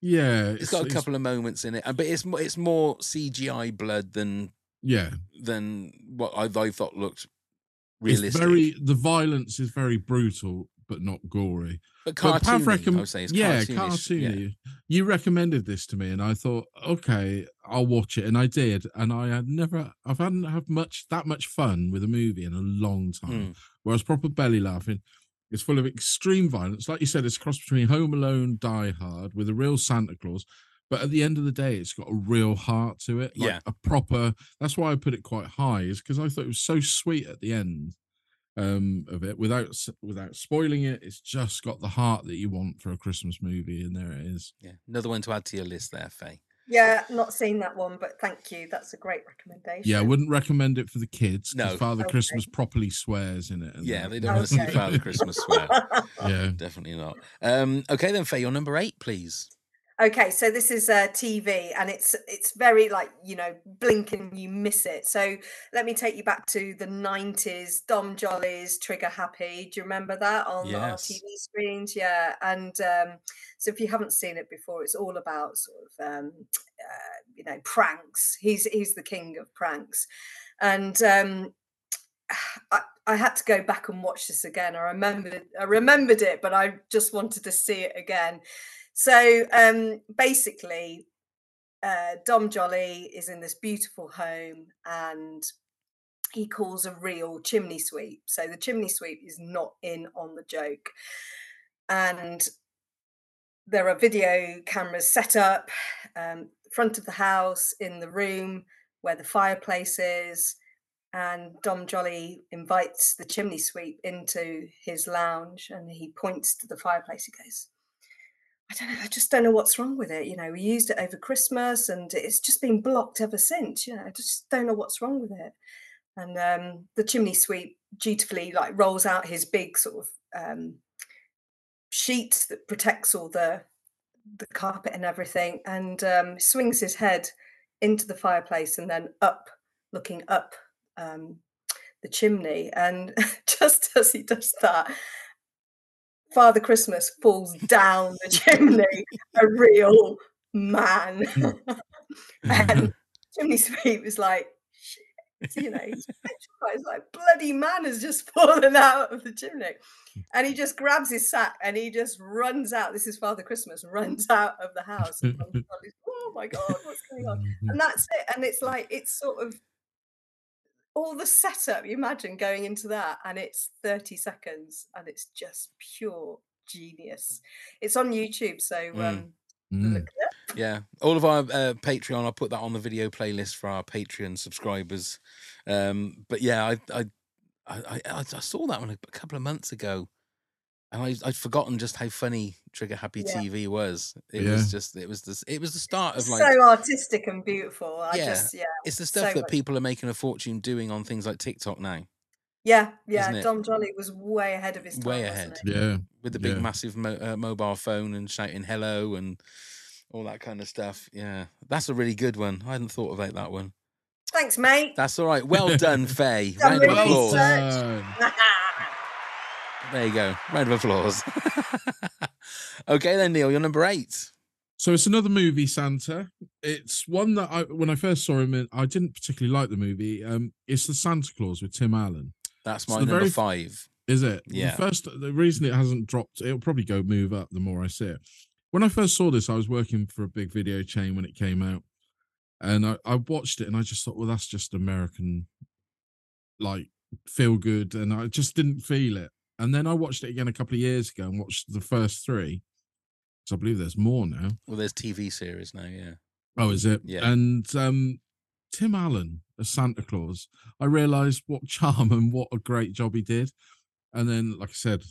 yeah. It's got a couple of moments in it, but it's it's more CGI blood than Yeah. than what I, I thought looked It's realistic. very the violence is very brutal, but not gory. But But cartoony. recomm- I would say it's yeah, cartoonish, yeah. cartoony. You recommended this to me, and I thought, okay, I'll watch it, and I did, and I had never, I've hadn't had much that much fun with a movie in a long time. Mm. Where I was proper belly laughing. It's full of extreme violence, like you said. It's a cross between Home Alone, Die Hard, with a real Santa Claus. But at the end of the day, it's got a real heart to it. Like Yeah. a proper. That's why I put it quite high, is because I thought it was so sweet at the end um of it without without spoiling it it's just got the heart that you want for a christmas movie and there it is Yeah, another one to add to your list there, Faye. Yeah, not seen that one, but thank you. That's a great recommendation. yeah i wouldn't recommend it for the kids 'cause No. father Okay. christmas properly swears in it and Yeah, that. they don't want to see Father Christmas swear. yeah Definitely not. Um, okay, then, Faye, your number eight, please. Okay, so this is uh, TV, and it's it's very like you know blink and you miss it. So let me take you back to the nineties. Dom Jolly's Trigger Happy. Do you remember that on our Yes. TV screens? Yeah, and um, so if you haven't seen it before, it's all about sort of um, uh, you know pranks. He's he's the king of pranks, and um, I, I had to go back and watch this again. I remembered I remembered it, but I just wanted to see it again. So um, basically, uh, Dom Jolly is in this beautiful home and he calls a real chimney sweep. So the chimney sweep is not in on the joke. And there are video cameras set up um, front of the house in the room where the fireplace is and Dom Jolly invites the chimney sweep into his lounge and he points to the fireplace. He goes, I don't know, I just don't know what's wrong with it. You know, we used it over Christmas and it's just been blocked ever since. You know, I just don't know what's wrong with it. And um, the chimney sweep dutifully like rolls out his big sort of um, sheet that protects all the the carpet and everything and um, swings his head into the fireplace and then up, looking up um, the chimney. And just as he does that, Father Christmas falls down the chimney, a real man. and chimney sweep is like, "Shit," you know, he's petrified. Like bloody man has just fallen out of the chimney. And he just grabs his sack and he just runs out. This is Father Christmas, runs out of the house. And oh my God, what's going on? And that's it. And it's like, it's sort of all the setup. You imagine going into that and it's 30 seconds and it's just pure genius. It's on YouTube. So Mm. um, Mm. look it up. Yeah, all of our uh, Patreon. I'll put that on the video playlist for our Patreon subscribers. Um, but yeah, I I, I I I saw that one a couple of months ago, and I I'd forgotten just how funny Trigger Happy Yeah. TV was. It Yeah. was just it was this it was the start of It's like so artistic and beautiful. I Yeah, just, yeah. it's the stuff so that much- people are making a fortune doing on things like TikTok now, Yeah, yeah. isn't? Dom Jolly was way ahead of his time. way wasn't ahead. Yeah. with the big Yeah. massive mo- uh, mobile phone and shouting hello and all that kind of stuff. Yeah, that's a really good one. I hadn't thought about that one. Thanks, mate. That's all right. Well done, Faye. Done Round of applause. There you go. Round of applause. okay, then, Neil, you're number eight. So it's another movie, Santa. It's one that I, when I first saw him, in, I didn't particularly like the movie. Um, it's the Santa Claus with Tim Allen. That's my number very- five. Is it? Yeah. The first, the reason it hasn't dropped, it'll probably go move up the more I see it. When I first saw this, I was working for a big video chain when it came out, and I, I watched it and I just thought, well, that's just American, like feel good, and I just didn't feel it. And then I watched it again a couple of years ago and watched the first three. So I believe there's more now. Well, there's TV series now. Yeah. Oh, is it? Yeah. And um, Tim Allen as Santa Claus, I realised what charm and what a great job he did. And then, like I said,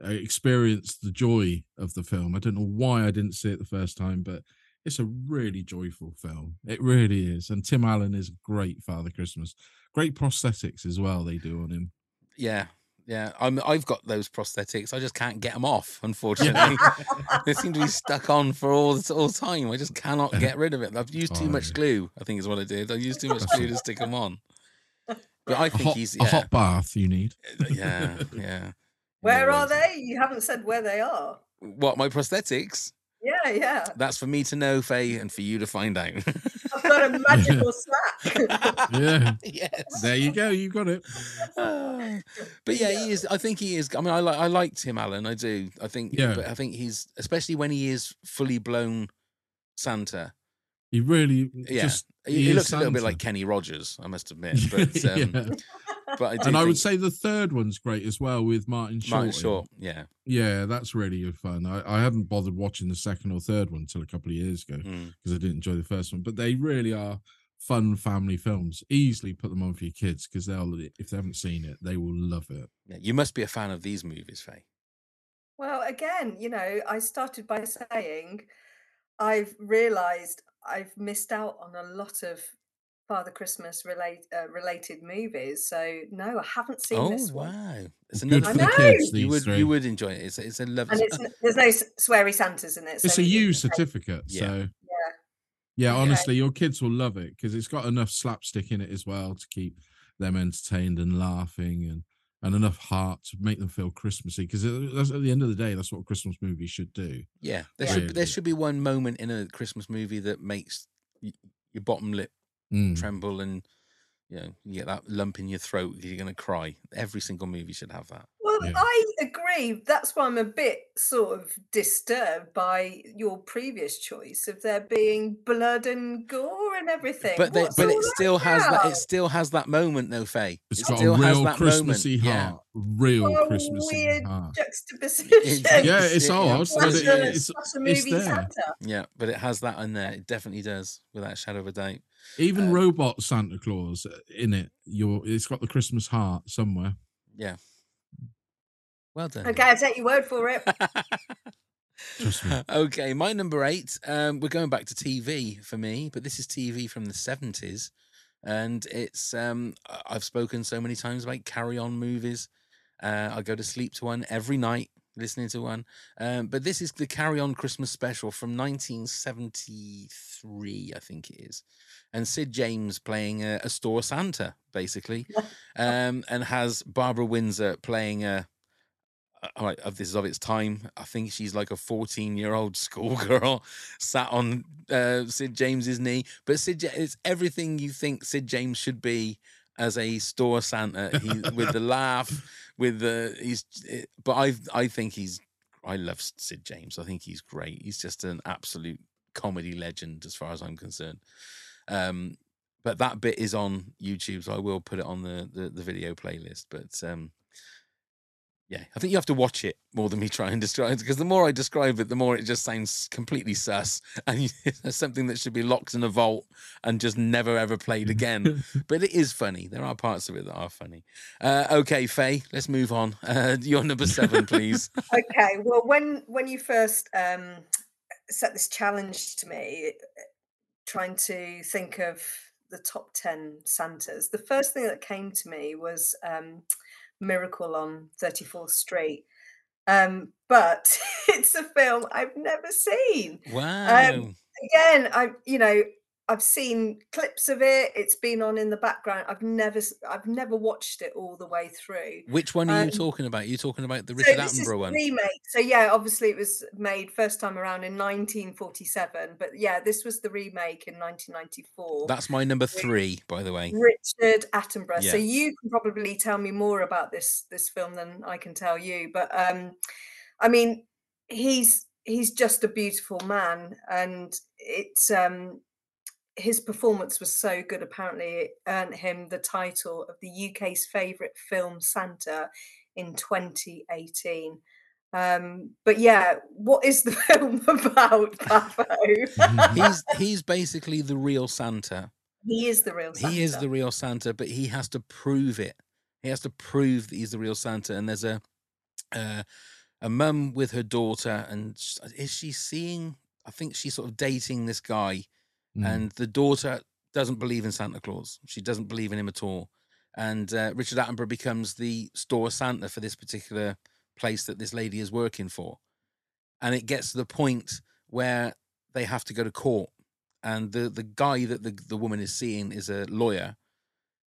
I experienced the joy of the film. I don't know why I didn't see it the first time, but it's a really joyful film. It really is. And Tim Allen is great Father Christmas. Great prosthetics as well. They do on him. Yeah. Yeah. I'm, I've got those prosthetics. I just can't get them off, unfortunately. they seem to be stuck on for all the, all the time. I just cannot get rid of it. I've used too Oh, much glue, I think is what I did. I used too much glue to stick them on. But I A think hot, he's a hot bath you need. Uh, yeah, yeah. Where are Always. they? You haven't said where they are. What my prosthetics? Yeah, yeah. That's for me to know, Faye, and for you to find out. I've got a magical sack. Yeah. yes. There you go. You got it. But yeah, he is. I think he is. I mean, I like. I like Tim Allen. I do. I think. Yeah. But I think he's, especially when he is fully blown Santa. He really Yeah. just he, he he is looks a little bit like Kenny Rogers. I must admit. But um, Yeah. But I do and I would say the third one's great as well with Martin Short. Martin. Short. Yeah. Yeah, that's really good fun. I, I hadn't bothered watching the second or third one until a couple of years ago Mm. because I didn't enjoy the first one. But they really are fun family films. Easily put them on for your kids because they'll, if they haven't seen it, they will love it. yeah. You must be a fan of these movies, Faye. Well, again, you know, I started by saying I've realized I've missed out on a lot of Father Christmas relate, uh, related movies. So, no, I haven't seen Oh this one. wow! It's Good another. for the I know. kids. You would three. you would enjoy it. It's it's a lovely. And it's, n- there's no s- sweary Santas in it. It's so a you- U certificate, Yeah. so Yeah. yeah. Okay. Honestly, your kids will love it because it's got enough slapstick in it as well to keep them entertained and laughing and and enough heart to make them feel Christmassy. Because at the end of the day, that's what a Christmas movie should do. Yeah, there Yeah. should there should be one moment in a Christmas movie that makes your bottom lip Mm. tremble and you know you get that lump in your throat because you're going to cry. Every single movie should have that. Well, Yeah. I agree. That's why I'm a bit sort of disturbed by your previous choice of there being blood and gore and everything. But they, but all it that still has that. It still has that moment, though, Faye. It's it got still a has real that Christmassy moment. heart. Real What a Christmassy weird heart. juxtaposition. Yeah, it's Yeah, odd, but Slash it, a- it's a it's movie there. Santa. Yeah, yeah, but it has that in there. It definitely does, without a shadow of a doubt. Even Um, robot Santa Claus uh, in it. Your it's got the Christmas heart somewhere. Yeah. Well done. Okay, I'll take your word for it. Trust me. okay, my number eight. Um, we're going back to TV for me, but this is TV from the seventies, and it's. Um, I- I've spoken so many times about Carry On movies. Uh, I go to sleep to one every night, listening to one. Um, but this is the Carry On Christmas special from 1973, I think it is, and Sid James playing a, a store Santa, basically, um, and has Barbara Windsor playing a uh, all right, this is of its time. I think she's like a 14 year old schoolgirl sat on uh, Sid James's knee. But Sid, it's everything you think Sid James should be as a store Santa. He with the laugh, with the he's. But I I think he's. I love Sid James. I think he's great. He's just an absolute comedy legend as far as I'm concerned. Um, but that bit is on YouTube, so I will put it on the the, the video playlist. But um, yeah, I think you have to watch it more than me try and describe it because the more I describe it, the more it just sounds completely sus and it's something that should be locked in a vault and just never ever played again. but it is funny. There are parts of it that are funny. Uh, okay, Faye, let's move on. Uh, your number seven, please. okay well when when you first um set this challenge to me uh, trying to think of the top 10 santas the first thing that came to me was um miracle on 34th street um but it's a film i've never seen Wow. again i you know i've seen clips of it it's been on in the background i've never I've never watched it all the way through Which one are you um, talking about? you talking about the so Richard this Attenborough one? remake. So yeah, obviously it was made first time around in 1947, but yeah, this was the remake in 1994. That's my number three, by the way. Richard Attenborough. So you can probably tell me more about this this film than I can tell you. But um, I mean, he's he's just a beautiful man, and it's um, his performance was so good. Apparently, it earned him the title of the UK's favourite film Santa in 2018. Um, but yeah, what is the film about, Pavo? he's he's basically the real Santa. he is the real Santa. He is the real Santa, but he has to prove it. He has to prove that he's the real Santa. And there's a uh, a mum with her daughter, and is she seeing? I think she's sort of dating this guy, Mm. and the daughter doesn't believe in Santa Claus. She doesn't believe in him at all. And uh, Richard Attenborough becomes the store Santa for this particular place that this lady is working for. And it gets to the point where they have to go to court. And the, the guy that the, the woman is seeing is a lawyer.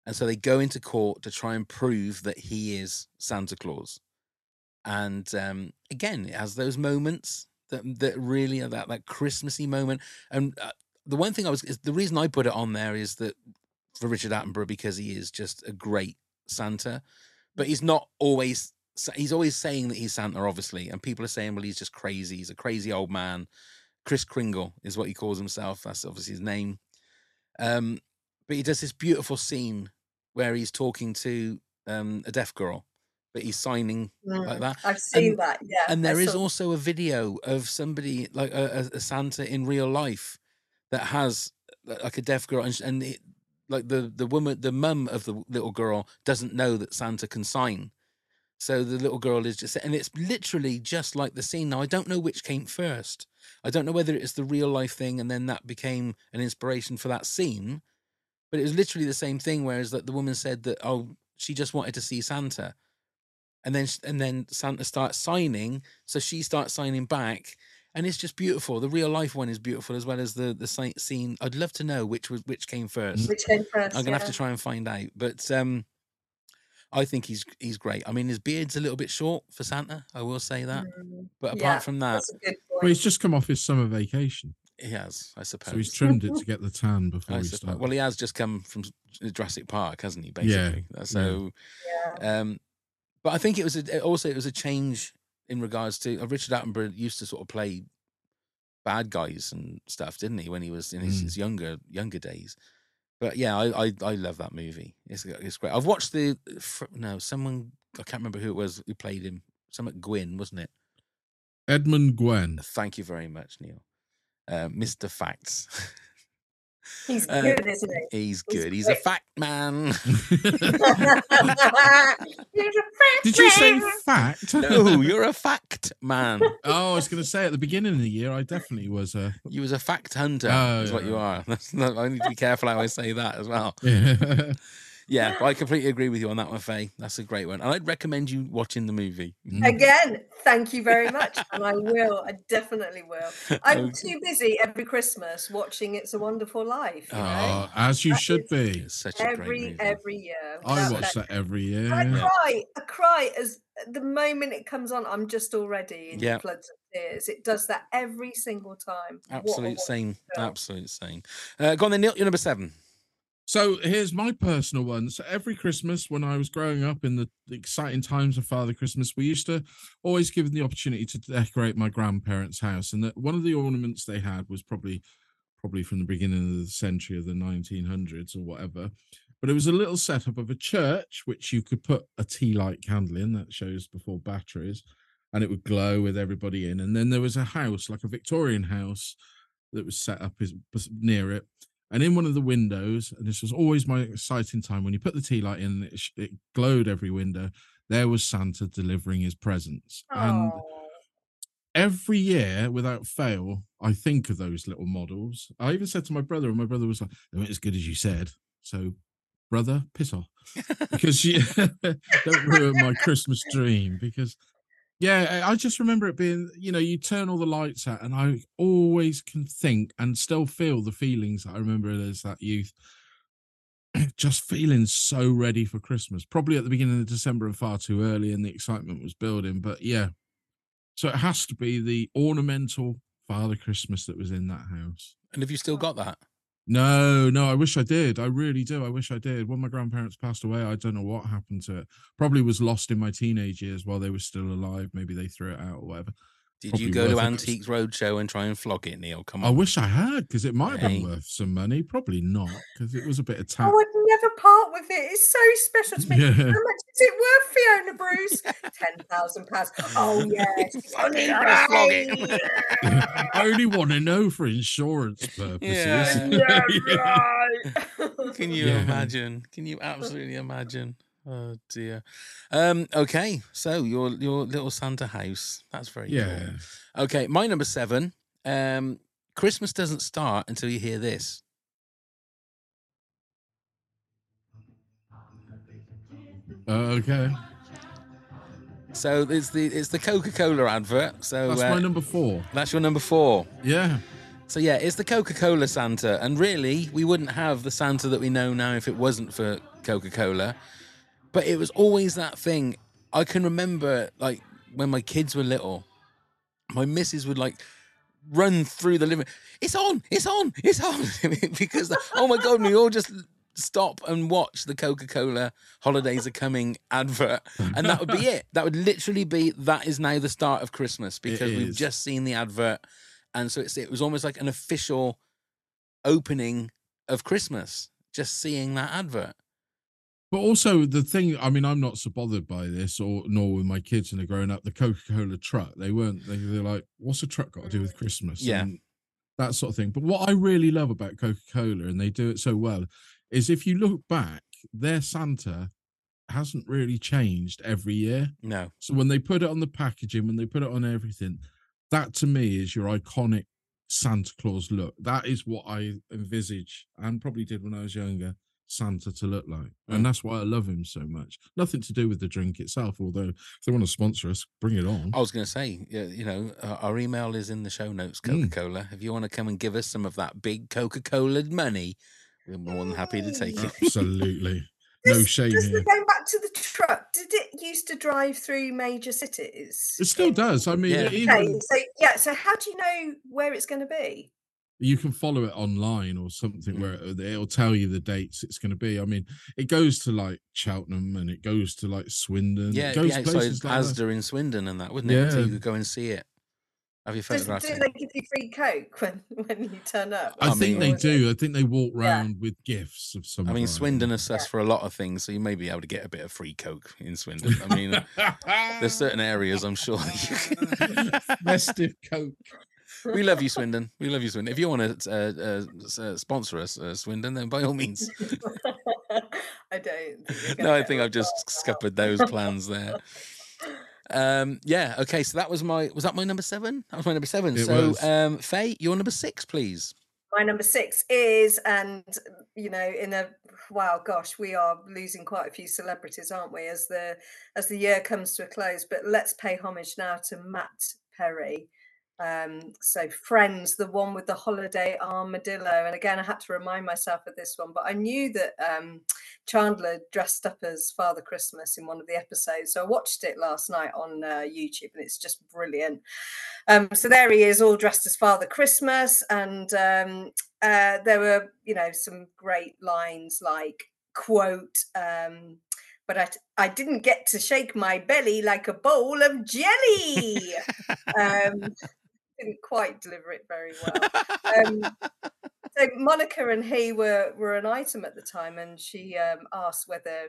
And so they go into court to try and prove that he is Santa Claus. And um, again, it has those moments that that really are that that Christmassy moment. And uh, the one thing I was is the reason I put it on there is that for Richard Attenborough because he is just a great Santa, but he's not always. He's always saying that he's Santa, obviously, and people are saying, "Well, he's just crazy. He's a crazy old man." Kris Kringle is what he calls himself. That's obviously his name. Um, but he does this beautiful scene where he's talking to um, a deaf girl, but he's signing like Mm, that. I've seen And- that. Yeah, And there is also a video of somebody like a, a Santa in real life that has uh, like a deaf girl, and, and it, like the the woman, the mum of the little girl doesn't know that Santa can sign. So the little girl is just, and it's literally just like the scene. Now I don't know which came first. I don't know whether it's the real life thing, and then that became an inspiration for that scene. But it was literally the same thing. Whereas that the woman said that oh, she just wanted to see Santa, and then and then Santa starts signing, so she starts signing back, and it's just beautiful. The real life one is beautiful as well as the the sight scene. I'd love to know which was which came first. Which came first? I'm gonna have to try and find out, but um, I think he's he's great. I mean, his beard's a little bit short for Santa. I will say that, Mm, but apart yeah, from that, that's Well, he's just come off his summer vacation, he has, I suppose. so he's trimmed it to get the tan before I he suppose. starts. Well, he has just come from S- Jurassic Park, hasn't he? Basically, Uh, so. yeah. Um, but I think it was a, also it was a change in regards to uh, Richard Attenborough used to sort of play bad guys and stuff, didn't he, when he was in his, Mm. his younger younger days? But yeah, I, I I love that movie. It's it's great. I've watched the fr- no someone I can't remember who it was who played him. Someone Gwenn, wasn't it? Edmund Gwenn. Thank you very much, Neil. Uh, Mr. Facts. He's Uh, good, isn't he? He's He's good. He's a great. fact man. Did you say fact? no, you're a fact man. oh, I was going to say at the beginning of the year, I definitely was. a. You was a fact hunter, Oh, is what you are. That's not, I need to be careful how I say that as well. yeah. Yeah, but I completely agree with you on that one, Faye. That's a great one. And I'd recommend you watching the movie. Again, thank you very much. And I will. I definitely will. I'm Okay. too busy every Christmas watching It's a Wonderful Life. You know? Oh, as you That should be. It's such a great every movie. every year. I That- watch that- that every year. I cry. I cry as the moment it comes on. I'm just already in Yeah. floods of tears. It does that every single time. Absolute same. Absolute same. Uh, go on then, Neil. You're number seven. So here's my personal one. So every Christmas, when I was growing up in the, exciting times of Father Christmas, we used to always give the opportunity to decorate my grandparents' house. And that one of the ornaments they had was probably probably from the beginning of the century of the 1900s or whatever. But it was a little setup of a church which you could put a tea light candle in that shows before batteries, and it would glow with everybody in. And then there was a house, like a Victorian house, that was set up is near it. And in one of the windows, and this was always my exciting time when you put the tea light in, it, it glowed every window. There was Santa delivering his presents, and Oh. every year without fail, I think of those little models. I even said to my brother, and my brother was like, "They weren't as good as you said." So, brother, piss off because you don't ruin my Christmas dream. Because, yeah, I just remember it being, you know, you turn all the lights out, and I always can think and still feel the feelings that I remember as that youth. Just feeling so ready for Christmas, probably at the beginning of December and far too early, and the excitement was building. But yeah, so it has to be the ornamental Father Christmas that was in that house. And have you still got that? No, no, I wish I did. I really do. I wish I did. When my grandparents passed away, I don't know what happened to it. Probably was lost in my teenage years while they were still alive. Maybe they threw it out or whatever. Did you go to it 'cause- Antiques Roadshow and try and flog it, Neil? Come on. I wish I had because it might have Hey. been worth some money. Probably not because it was a bit of I tax. would never part with it. It's so special to me. Yeah. How much is it worth, Fiona Bruce? Ten thousand pounds. Oh yes. Fucking gotta flog it. I only want to know for insurance purposes. Yeah. yeah, Yeah. right. Can you Yeah. imagine? Can you absolutely imagine? Oh dear. Um, okay, so your your little Santa house. That's very Yeah. cool. Okay, my number seven. Um, Christmas doesn't start until you hear this. Okay. So it's the it's the Coca Cola advert. So That's uh, my number four. that's your number four. Yeah. So yeah, it's the Coca-Cola Santa, and really, we wouldn't have the Santa that we know now if it wasn't for Coca-Cola. But it was always that thing. I can remember, like when my kids were little, my missus would like run through the living. It's on! It's on! It's on! because oh my god, we all just stop and watch the Coca-Cola holidays are coming advert, and that would be it. That would literally be that is now the start of Christmas because we've just seen the advert and so it's, it was almost like an official opening of Christmas. Just seeing that advert. But also the thing, I mean, I'm not so bothered by this, or nor with my kids when they're growing up. The Coca-Cola truck, they weren't. They, they're like, "What's a truck got to do with Christmas?" Yeah. and that sort of thing. But what I really love about Coca-Cola, and they do it so well, is if you look back, their Santa hasn't really changed every year. No, So when they put it on the packaging, when they put it on everything, that to me is your iconic Santa Claus look. That is what I envisage and probably did when I was younger. Santa to look like, Mm. and that's why I love him so much. Nothing to do with the drink itself, although if they want to sponsor us, bring it on. I was going to say, yeah, you know, uh, our email is in the show notes. Coca Mm. Cola. If you want to come and give us some of that big Coca Cola money, we're more than happy to take it. Absolutely, no Just- shame just here. Going back to the truck, did it used to drive through major cities? It still does. I mean, Yeah. Okay, so yeah, so how do you know where it's going to be? You can follow it online or something Mm. where it- it'll tell you the dates it's going to be. I mean, it goes to like Cheltenham and it goes to like Swindon. Yeah, it it'd be goes outside places like that. In Swindon and that, wouldn't it? So you could go and see it. Have your Does, photographs. do they give you free coke when, when you turn up? I, I think mean- they Or is it- do. I think they walk Yeah. around with gifts of some. I mean, variety. Swindon assess sus for a lot of things, so you may be able to get a bit of free Coke in Swindon. I mean, there's certain areas I'm sure that you can. festive coke. We love you, Swindon. We love you, Swindon. If you want to uh, uh, uh, sponsor us, uh, Swindon, then by all means. I don't. No, I think I've just lot. scuppered those plans there. Um, yeah. Okay. So that was my was that my number seven? That was my number seven. It so, was. um, Faye, your number six, please. My number six is, and you know, in a wow, gosh, we are losing quite a few celebrities, aren't we? As the as the year comes to a close, but let's pay homage now to Matt Perry, Um, so Friends, the one with the holiday armadillo, and again I had to remind myself of this one, but I knew that um, Chandler dressed up as Father Christmas in one of the episodes, so I watched it last night on uh, YouTube, and it's just brilliant. Um, so there he is, all dressed as Father Christmas, and um, uh, there were you know some great lines like quote. Um, but I, t- I didn't get to shake my belly like a bowl of jelly. um, didn't quite deliver it very well. Um, so Monica and he were were an item at the time, and she um, asked whether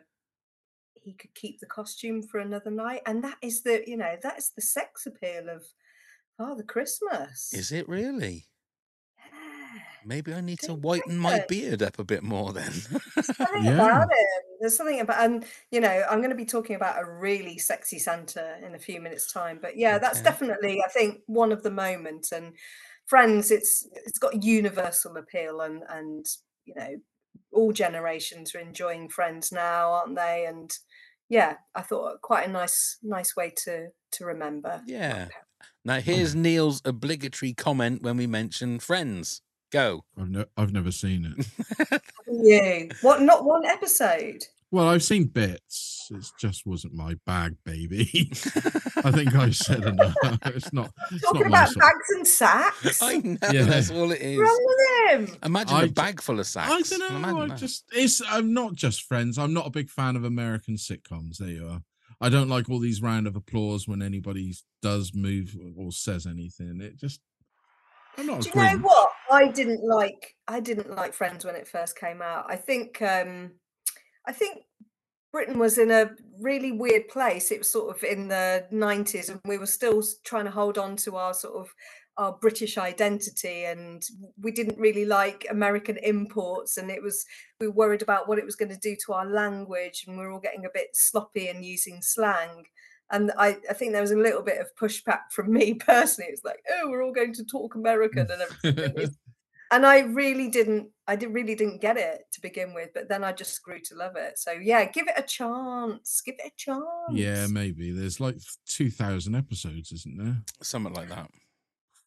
he could keep the costume for another night, and that is the you know that is the sex appeal of Father Christmas. Is it really? Yeah. Maybe I need to whiten my beard up a bit more then. something Yeah. about him. There's something about, and you know, I'm going to be talking about a really sexy Santa in a few minutes' time. But yeah, that's definitely, I think, one of the moments. And Friends, it's it's got universal appeal, and and you know, all generations are enjoying Friends now, aren't they? And yeah, I thought quite a nice nice way to to remember. Yeah. now hmm. here's Neil's obligatory comment when we mention friends. Go. I've, ne- I've never seen it. You what? Not one episode. Well, I've seen bits. It just wasn't my bag, baby. I think I said enough. It's not. It's Talking not my about sort. bags and sacks. I know Yeah. that's all it is. What's wrong with him? Imagine I a bag full of sacks. I don't know. Imagine I that. just it's. I'm not just friends. I'm not a big fan of American sitcoms. There you are. I don't like all these round of applause when anybody does move or says anything. It just. I'm not. Do you know what? I didn't like. I didn't like Friends when it first came out. I think. um I think Britain was in a really weird place. It was sort of in the nineties, and we were still trying to hold on to our sort of our British identity, and we didn't really like American imports, and it was we were worried about what it was going to do to our language, and we were all getting a bit sloppy and using slang. And I, I think there was a little bit of pushback from me personally. It's like, oh, we're all going to talk American and everything. and I really didn't I did really didn't get it to begin with, but then I just grew to love it. So yeah, give it a chance. Give it a chance. Yeah, maybe. There's like two thousand episodes, isn't there? Something like that.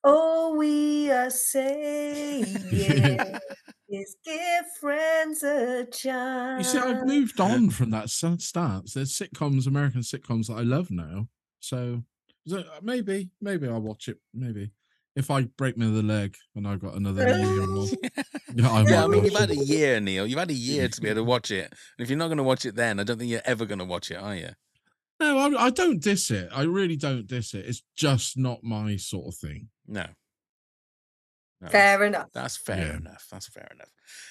Oh, we are saying is give friends a chance. You see, I've moved on from that stance. There's sitcoms, American sitcoms that I love now. So, so uh, maybe, maybe I'll watch it. Maybe if I break me the leg and I've got another year more, yeah, I, Yeah, I mean, you've had a year, Neil. You've had a year to be able to watch it. And if you're not going to watch it then, I don't think you're ever going to watch it, are you? No, I, I don't diss it. I really don't diss it. It's just not my sort of thing. No. No, Fair enough. That's fair Yeah. enough. That's fair enough.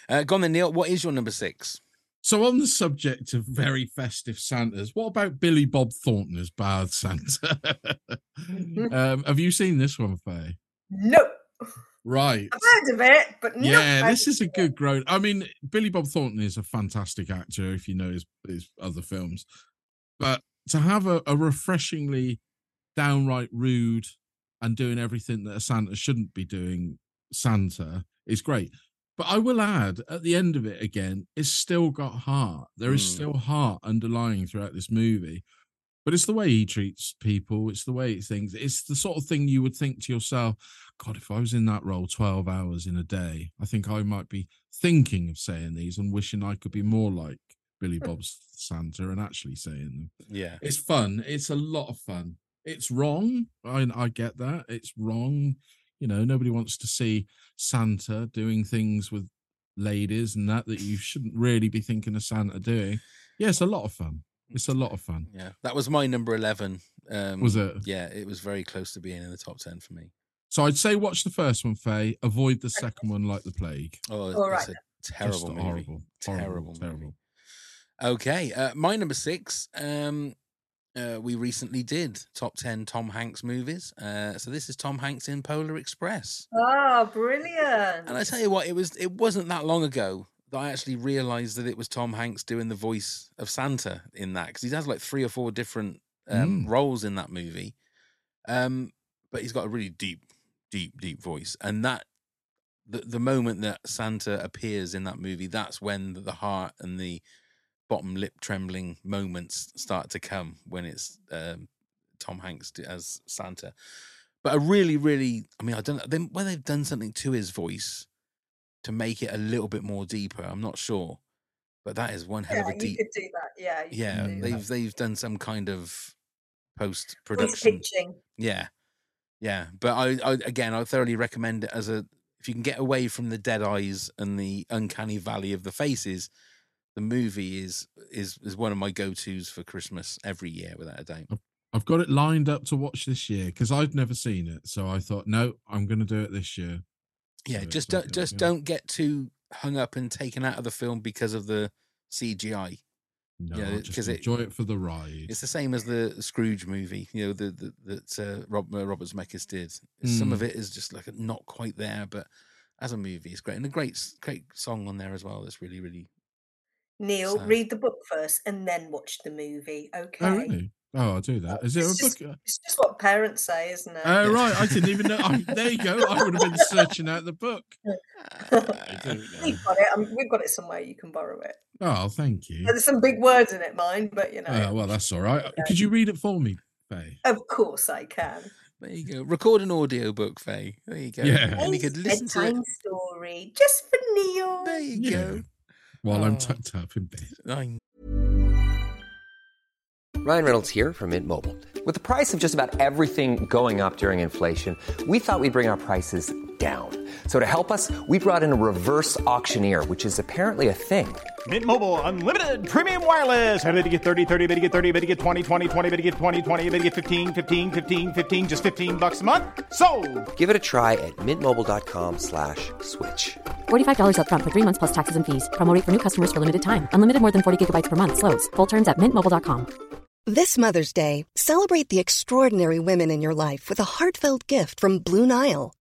Uh, go on then, Neil. What is your number six? So, on the subject of very festive Santas, what about Billy Bob Thornton as Bad Santa? um, have you seen this one, Faye? No. Right. I've heard of it, but no, Yeah, this is a good grown. I mean, Billy Bob Thornton is a fantastic actor if you know his, his other films, but to have a, a refreshingly downright rude and doing everything that a Santa shouldn't be doing, Santa is great. But I will add, at the end of it again, it's still got heart. There is Mm. still heart underlying throughout this movie. But it's the way he treats people. It's the way he thinks. It's the sort of thing you would think to yourself, God, if I was in that role 12 hours in a day, I think I might be thinking of saying these and wishing I could be more like Billy Bob's Santa and actually saying them. Yeah. It's fun. It's a lot of fun. It's wrong. I, I get that. It's wrong. You know, nobody wants to see Santa doing things with ladies and that that you shouldn't really be thinking of Santa doing. Yeah, it's a lot of fun. It's a lot of fun. Yeah. That was my number 11. Um, Was it? Yeah, it was very close to being in the top 10 for me. So I'd say watch the first one, Faye. Avoid the second one like the plague. Oh, All it's right a terrible Just movie. horrible, horrible, Terrible, movie. terrible. Okay, uh, my number six. Um, uh, we recently did top ten Tom Hanks movies. Uh, so this is Tom Hanks in Polar Express. Oh, brilliant. And I tell you what, it was it wasn't that long ago that I actually realised that it was Tom Hanks doing the voice of Santa in that because he has like three or four different um, Mm. roles in that movie. Um, but he's got a really deep, deep, deep voice, and that the the moment that Santa appears in that movie, that's when the heart and the bottom lip trembling moments start to come when it's um, Tom Hanks as Santa. But a really, really, I mean, I don't know whether they've done something to his voice to make it a little bit more deeper. I'm not sure, but that is one hell Yeah, of a you deep. could do that. Yeah. you Yeah, they've they've done some kind of post production. Yeah, yeah. But I, I again, I thoroughly recommend it as a if you can get away from the dead eyes and the uncanny valley of the faces. The movie is is is one of my go tos for Christmas every year, without a doubt. I've got it lined up to watch this year because I've never seen it. So I thought, no, I'm going to do it this year. Yeah, So just don't good, just yeah. don't get too hung up and taken out of the film because of the CGI. No, Yeah, I'll just 'cause it- enjoy it for the ride. It's the same as the Scrooge movie, you know, the, the that uh, Rob uh, Robert Zemeckis did. Some of Mm. it is just like not quite there, but as a movie, it's great and a great great song on there as well. That's really really. Neil, So- read the book first and then watch the movie. Okay. Oh, really? Oh, I'll do that. Is it a just, book? it's just what parents say, isn't it? Oh, right. I didn't even know. I, there you go. I would have been searching out the book. I. We've got it. Um, we've got it somewhere. You can borrow it. Oh, thank you. There's some big words in it, mine, but you know. Oh, well, that's all right. Okay. Could you read it for me, Faye? Of course, I can. There you go. Record an audio book, Faye. There you go. Yeah. and you could listen to it. Bedtime story just for Neil. There you Yeah. go. While I'm Oh. tucked up in bed. I Ryan Reynolds here from Mint Mobile. With the price of just about everything going up during inflation, we thought we'd bring our prices down. So to help us, we brought in a reverse auctioneer, which is apparently a thing. Mint Mobile unlimited premium wireless. Ready to get 30, 30, bit to get 30, bit to get 20, 20, 20, bit to get 20, 20, bit to get 15, 15, 15, 15 just 15 bucks a month. So, Give it a try at mintmobile.com slash switch. $45 upfront for three months plus taxes and fees. Promo rate for new customers for limited time. Unlimited more than 40 gigabytes per month. Slows. Full terms at mintmobile.com. This Mother's Day, celebrate the extraordinary women in your life with a heartfelt gift from Blue Nile.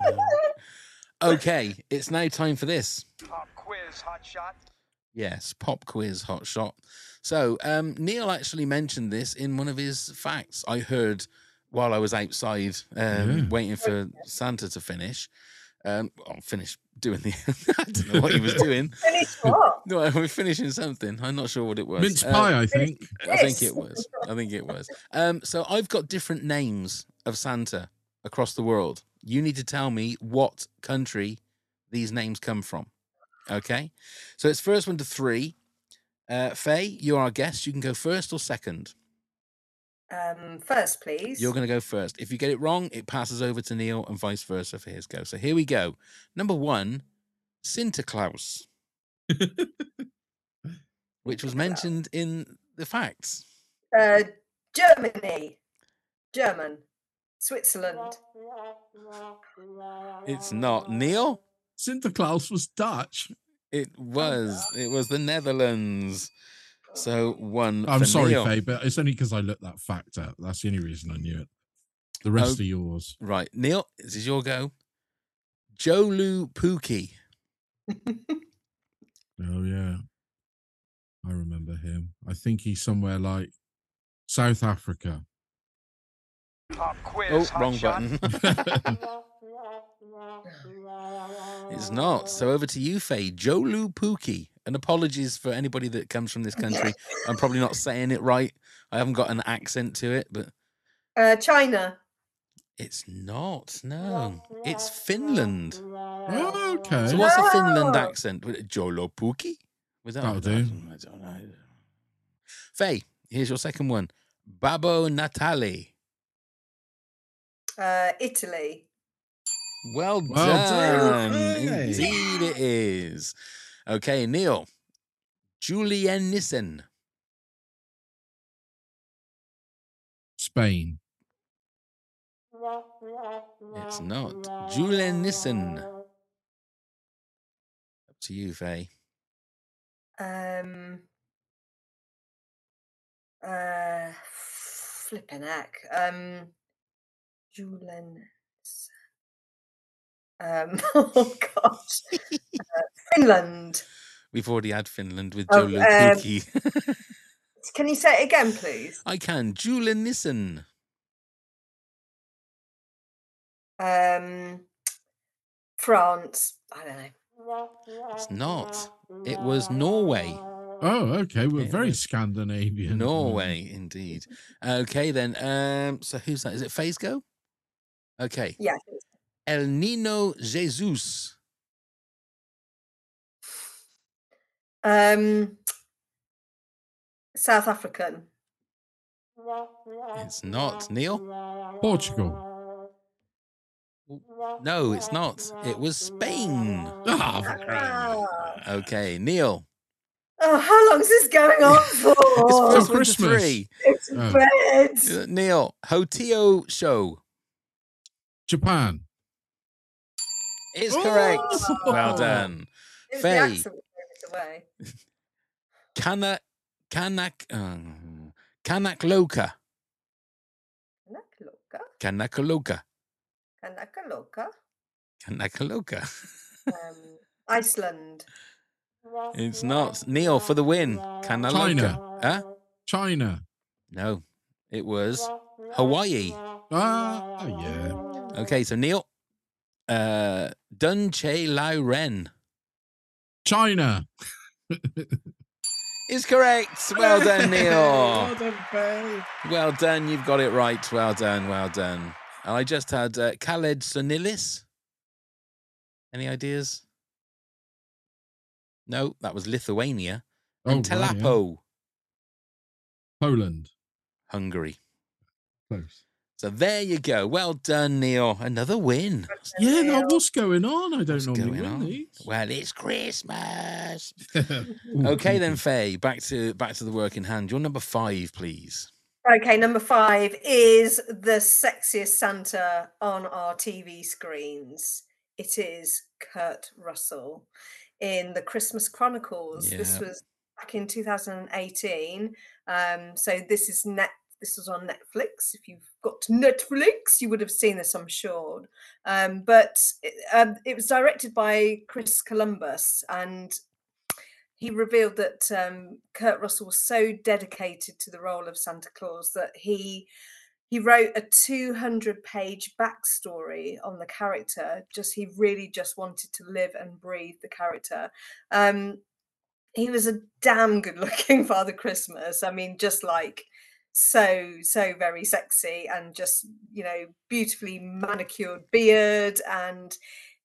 Okay, it's now time for this. pop quiz, hot shot. Yes, pop quiz hot shot. So, um, Neil actually mentioned this in one of his facts. I heard while I was outside um, Yeah. waiting for Santa to finish. Um, I'll finish doing the. I don't know what he was doing. Finish what? No, we're finishing something. I'm not sure what it was. Mince Um, pie, I think. I think it was. I think it was. Um, so I've got different names of Santa across the world. You need to tell me what country these names come from. Okay. So it's first one to three. Uh, Faye, you're our guest. You can go first or second. Um, first, please. You're going to go first. If you get it wrong, it passes over to Neil and vice versa for his go. So here we go. Number one, Sinterklaas, which was mentioned in the facts. Uh, Germany. German. Switzerland. It's not Neil. Sinterklaas was Dutch. It oh, was. It was the Netherlands. So one. I'm for sorry, Neil. Faye, but it's only because I looked that fact up. That's the only reason I knew it. The rest Oh. are yours. Right, Neil. This is your go. Jolu Pookie. Oh yeah, I remember him. I think he's somewhere like South Africa. Pop quiz, Oh, wrong shot. button. It's not. So over to you, Faye. Jolu Pookie. And apologies for anybody that comes from this country. I'm probably not saying it right. I haven't got an accent to it, but Uh, China. it's not. No, it's Finland. Oh, okay. So what's a Finland accent? Jolo Pookie? Was that? That'll don't- I don't know. Faye, here's your second one. Babbo Natale. Uh, Italy. Well, Well done. done. Indeed, it is. Okay, Neil. Julian Nissen. Spain. It's not. Julian Nissen. Up to you, Faye. Um. Uh, flipping heck. Um, Julian. Um. Oh gosh. uh, Finland. We've already had Finland with Oh, Jolo um, Can you say it again, please? I can. Julian Nissen. Um, France. I don't know. It's not. It was Norway. Oh, okay. We're It very was Scandinavian. Norway, indeed. Okay, then. Um, so who's that? Is it Faye's go? Okay. Yeah. El Nino Jesus. Um, South African. It's not. Neil? Portugal. No, it's not. It was Spain. Ah. Okay, Neil. Oh, how long is this going on for? It's first one to Christmas. three. It's Oh. red. Uh, Neil, Hotio Show. Japan. Is correct. Well Oh. done. It was the Faye. accent that gave it away. Kana, Kanak, uh, Kanakloka. Kanakaloka. Kanakaloka. Kanakaloka. Kanakaloka. Um, Iceland. It's not. Neil for the win. Kanaloka. China. Huh? China. No. It was Hawaii. Ah, oh, yeah. Okay, so Neil. Uh Dunche Lai Ren China. is correct. Well done, Well Neil. done, Faye. Well done. You've got it right. Well done. Well done. I just had uh, Khaled Sonilis. Any ideas? No, that was Lithuania. Oh, And right, yeah. Poland. Hungary. Close. So there you go. Well done, Neil. Another win. Yeah, now what's going on? I don't What's normally going win on? these. Well, it's Christmas. Okay then, creepy. Faye. Back to back to the work in hand. Your number five, please. Okay, number five is the sexiest Santa on our TV screens. It is Kurt Russell in the Christmas Chronicles. This was back in 2018. Um, so this is net. This was on Netflix. If you've got Netflix, you would have seen this, I'm sure. Um, but it, um, it was directed by Chris Columbus, and he revealed that um, Kurt Russell was so dedicated to the role of Santa Claus that he he wrote a 200 page backstory on the character. Just he really just wanted to live and breathe the character. Um, he was a damn good looking Father Christmas. I mean, just like so so very sexy and just you know beautifully manicured beard and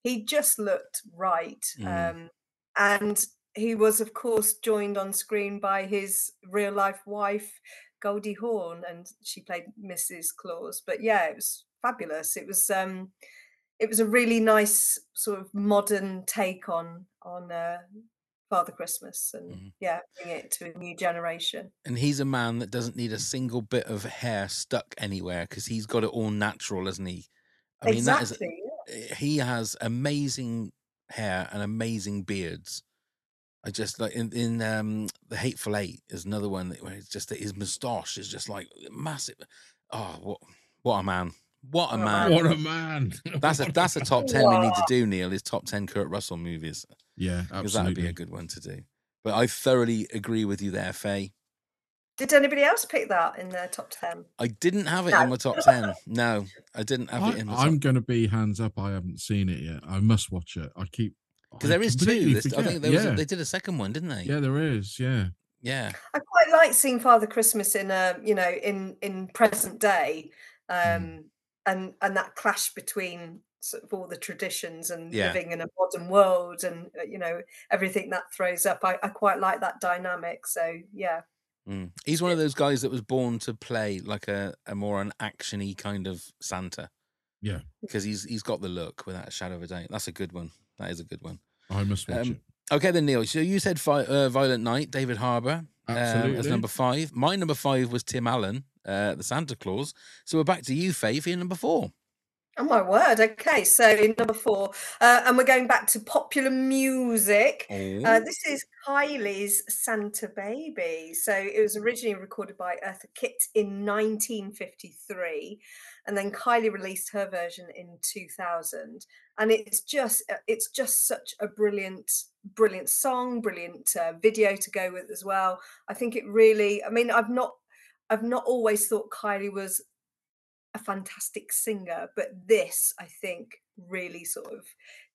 he just looked right Mm. um and he was of course joined on screen by his real life wife goldie hawn and she played mrs claus but yeah it was fabulous it was um it was a really nice sort of modern take on on uh father christmas and Mhm. yeah bring it to a new generation And he's a man that doesn't need a single bit of hair stuck anywhere because he's got it all natural, isn't he? I mean, that is exactly yeah. eh, he has amazing hair and amazing beards. I just like in in um the Hateful Eight is another one that, where it's just that his moustache is just like massive. Oh, what what a man! What a man! What a man. That's a that's a top ten we need to do. Neil is top ten Kurt Russell movies Yeah, because that would be a good one to do. But I thoroughly agree with you there, Faye. Did anybody else pick that in their top ten? I didn't have it No. in my top ten. No, I didn't have it I, in my I'm top going to be hands up. I haven't seen it yet. I must watch it. I keep because there is two. This- I think there was a, yeah. they did a second one, didn't they? yeah, there is. Yeah, Yeah. I quite like seeing Father Christmas in a you know in in present day, um, and and that clash between sort of all the traditions and Yeah. living in a modern world and uh, you know everything that throws up. I, I quite like that dynamic. So yeah, Mm. He's one of those guys that was born to play like a, a more an actiony kind of Santa yeah. because he's he's got the look without a shadow of a doubt. That's a good one. That is a good one. I must watch Um, it. Okay, then Neil. So you said Vi- uh, Violent Night, David Harbour, um, as number five. My number five was Tim Allen, uh, the Santa Claus. So we're back to you, Faith, in number four. Oh my word. Okay, so in number four, uh, and we're going back to popular music. Uh, Oh. this is Kylie's Santa Baby. So it was originally recorded by Eartha Kitt in 1953, and then Kylie released her version in 2000. And it's just uh, it's just such a brilliant brilliant song, brilliant uh, video to go with as well. I think it really. I mean, I've not I've not always thought Kylie was a fantastic singer, but this I think really sort of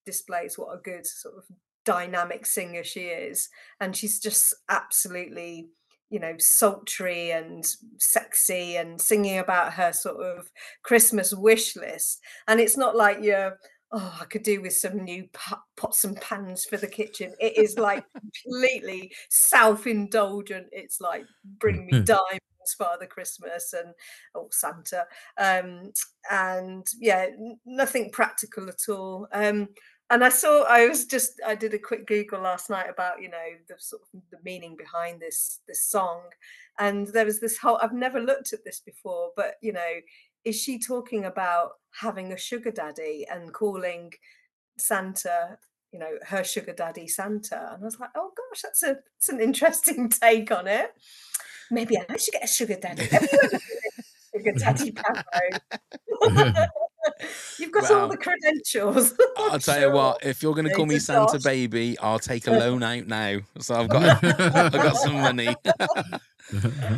displays what a good sort of dynamic singer she is, and she's just absolutely you know sultry and sexy and singing about her sort of Christmas wish list, and it's not like you're. Oh, I could do with some new pots and pans for the kitchen. It is like completely self-indulgent. It's like bring me hmm. diamonds, Father Christmas, and oh Santa, um, and yeah, nothing practical at all. Um, and I saw, I was just, I did a quick Google last night about you know the sort of the meaning behind this this song, and there was this whole. I've never looked at this before, but you know, is she talking about having a sugar daddy and calling Santa? You know, her sugar daddy Santa, and I was like, "Oh gosh, that's a that's an interesting take on it." Maybe I should get a sugar daddy. Have get a sugar daddy Pablo. You've got all the credentials. I'll tell you what, if you're going to call me Santa Dosh. Baby, I'll take a loan out now. So I've got I've got some money.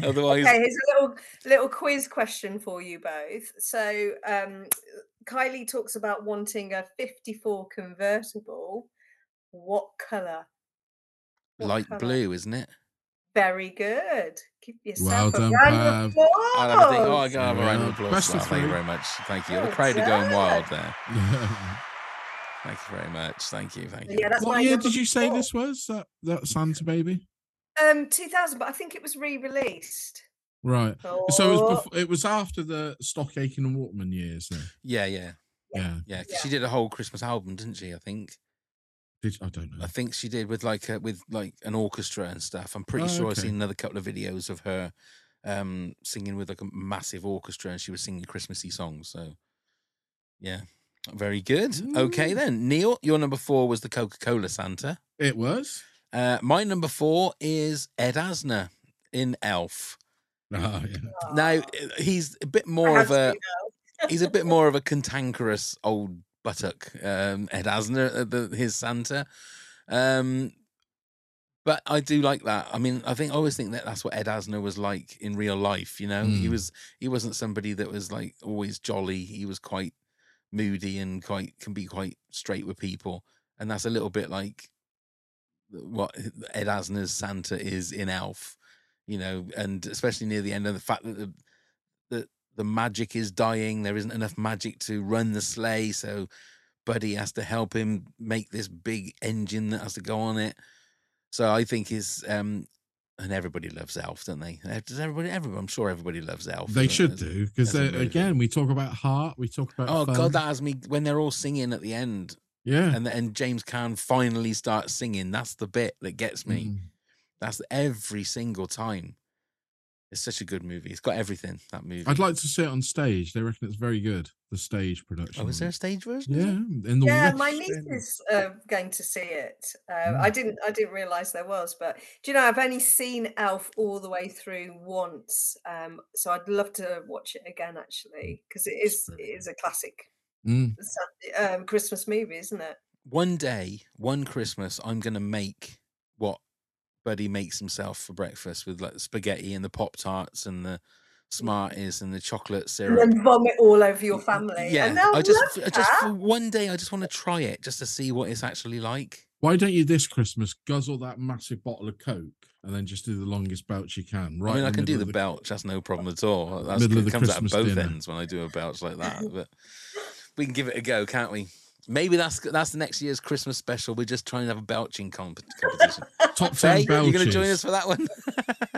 Otherwise, Okay, here's a little little quiz question for you both. So, um, Kylie talks about wanting a 54 convertible. What color? light blue, isn't it? Very good. Give Well yourself a done, round Pav. of I'll have a think- oh, I applause. got to have a round of Yeah. applause. Best for. Thank you very much. Thank you. The Well crowd are going wild done. there. Thank you very much. Thank you. Thank you. Yeah, that's what year did you say four. this was? That that Santa baby? Um, 2000, but I think it was re-released. Right. So it was Oh. before, it was after the Stock Aitken and Waterman years then. Yeah, yeah, Yeah. yeah. 'cause She did a whole Christmas album, didn't she? I think. Did, I don't know. I think she did with like a, with like an orchestra and stuff. I'm pretty Oh, sure I've seen another couple of videos of her um singing with like a massive orchestra and she was singing Christmassy songs. So yeah, very good. Okay then, Neil, your number four was the Coca Cola Santa. It was. Uh, my number four is Ed Asner in Elf. Ah, yeah. Now uh, he's a bit more of a he's a bit more of a cantankerous old buttock, um, Ed Asner, uh, the, his Santa. Um, but I do like that. I mean, I think I always think that that's what Ed Asner was like in real life. You know, he Mm. was he wasn't somebody that was like always jolly. He was quite moody and quite can be quite straight with people, and that's a little bit like what Ed Asner's Santa is in Elf. You know, and especially near the end of the fact that the the magic is dying. There isn't enough magic to run the sleigh, so Buddy has to help him make this big engine that has to go on it. So I think is um and everybody loves Elf, don't they? Uh, Does everybody? Everybody, I'm sure everybody loves Elf. They should do because as a movie. again we talk about heart, we talk about Oh fun. God, that has me when they're all singing at the end. Yeah. and and James Caan finally starts singing. That's the bit that gets me. Mm. That's every single time. It's such a good movie. It's got everything. That movie. I'd like to see it on stage. They reckon it's very good. The stage production. Oh, is there a stage version? Yeah, in the yeah, West my niece End. is uh, going to see it. Uh, Mm. I didn't. I didn't realize there was, but do you know? I've only seen Elf all the way through once, um, so I'd love to watch it again actually because it is it is a classic Mm. Um, Christmas movie, isn't it? One day, one Christmas, I'm gonna make what Buddy makes himself for breakfast with like spaghetti and the pop tarts and the mm. Smarties and the chocolate And syrup. then vomit all over your family. Yeah, and I just, I just for one day, I just want to try it just to see what it's actually like. Why don't you this Christmas guzzle that massive bottle of Coke and then just do the longest belch you can? Right, I mean, I can do middle the belch. That's no problem at all. That's, middle of it the comes out of both dinner. ends when I do a belch like that. But we can give it a go, can't we? Maybe that's that's the next year's Christmas special. We're just trying to have a belching comp- competition. Top Faye, ten you going to join us for that one?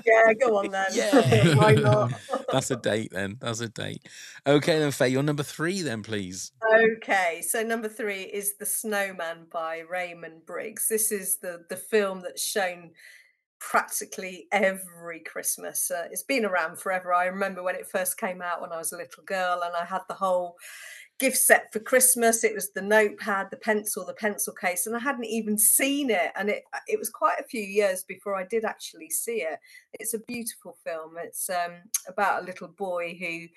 Yeah, go on then. Yeah. Why not? that's a date then. That's a date. Okay, then Faye, you're number three then, please. Okay, so number three is The Snowman by Raymond Briggs. This is the the film that's shown practically every Christmas. Uh, it's been around forever. I remember when it first came out when I was a little girl, and I had the whole gift set for Christmas. It was the notepad, the pencil, the pencil case, and I hadn't even seen it. And it it was quite a few years before I did actually see it. It's a beautiful film. It's um, about a little boy who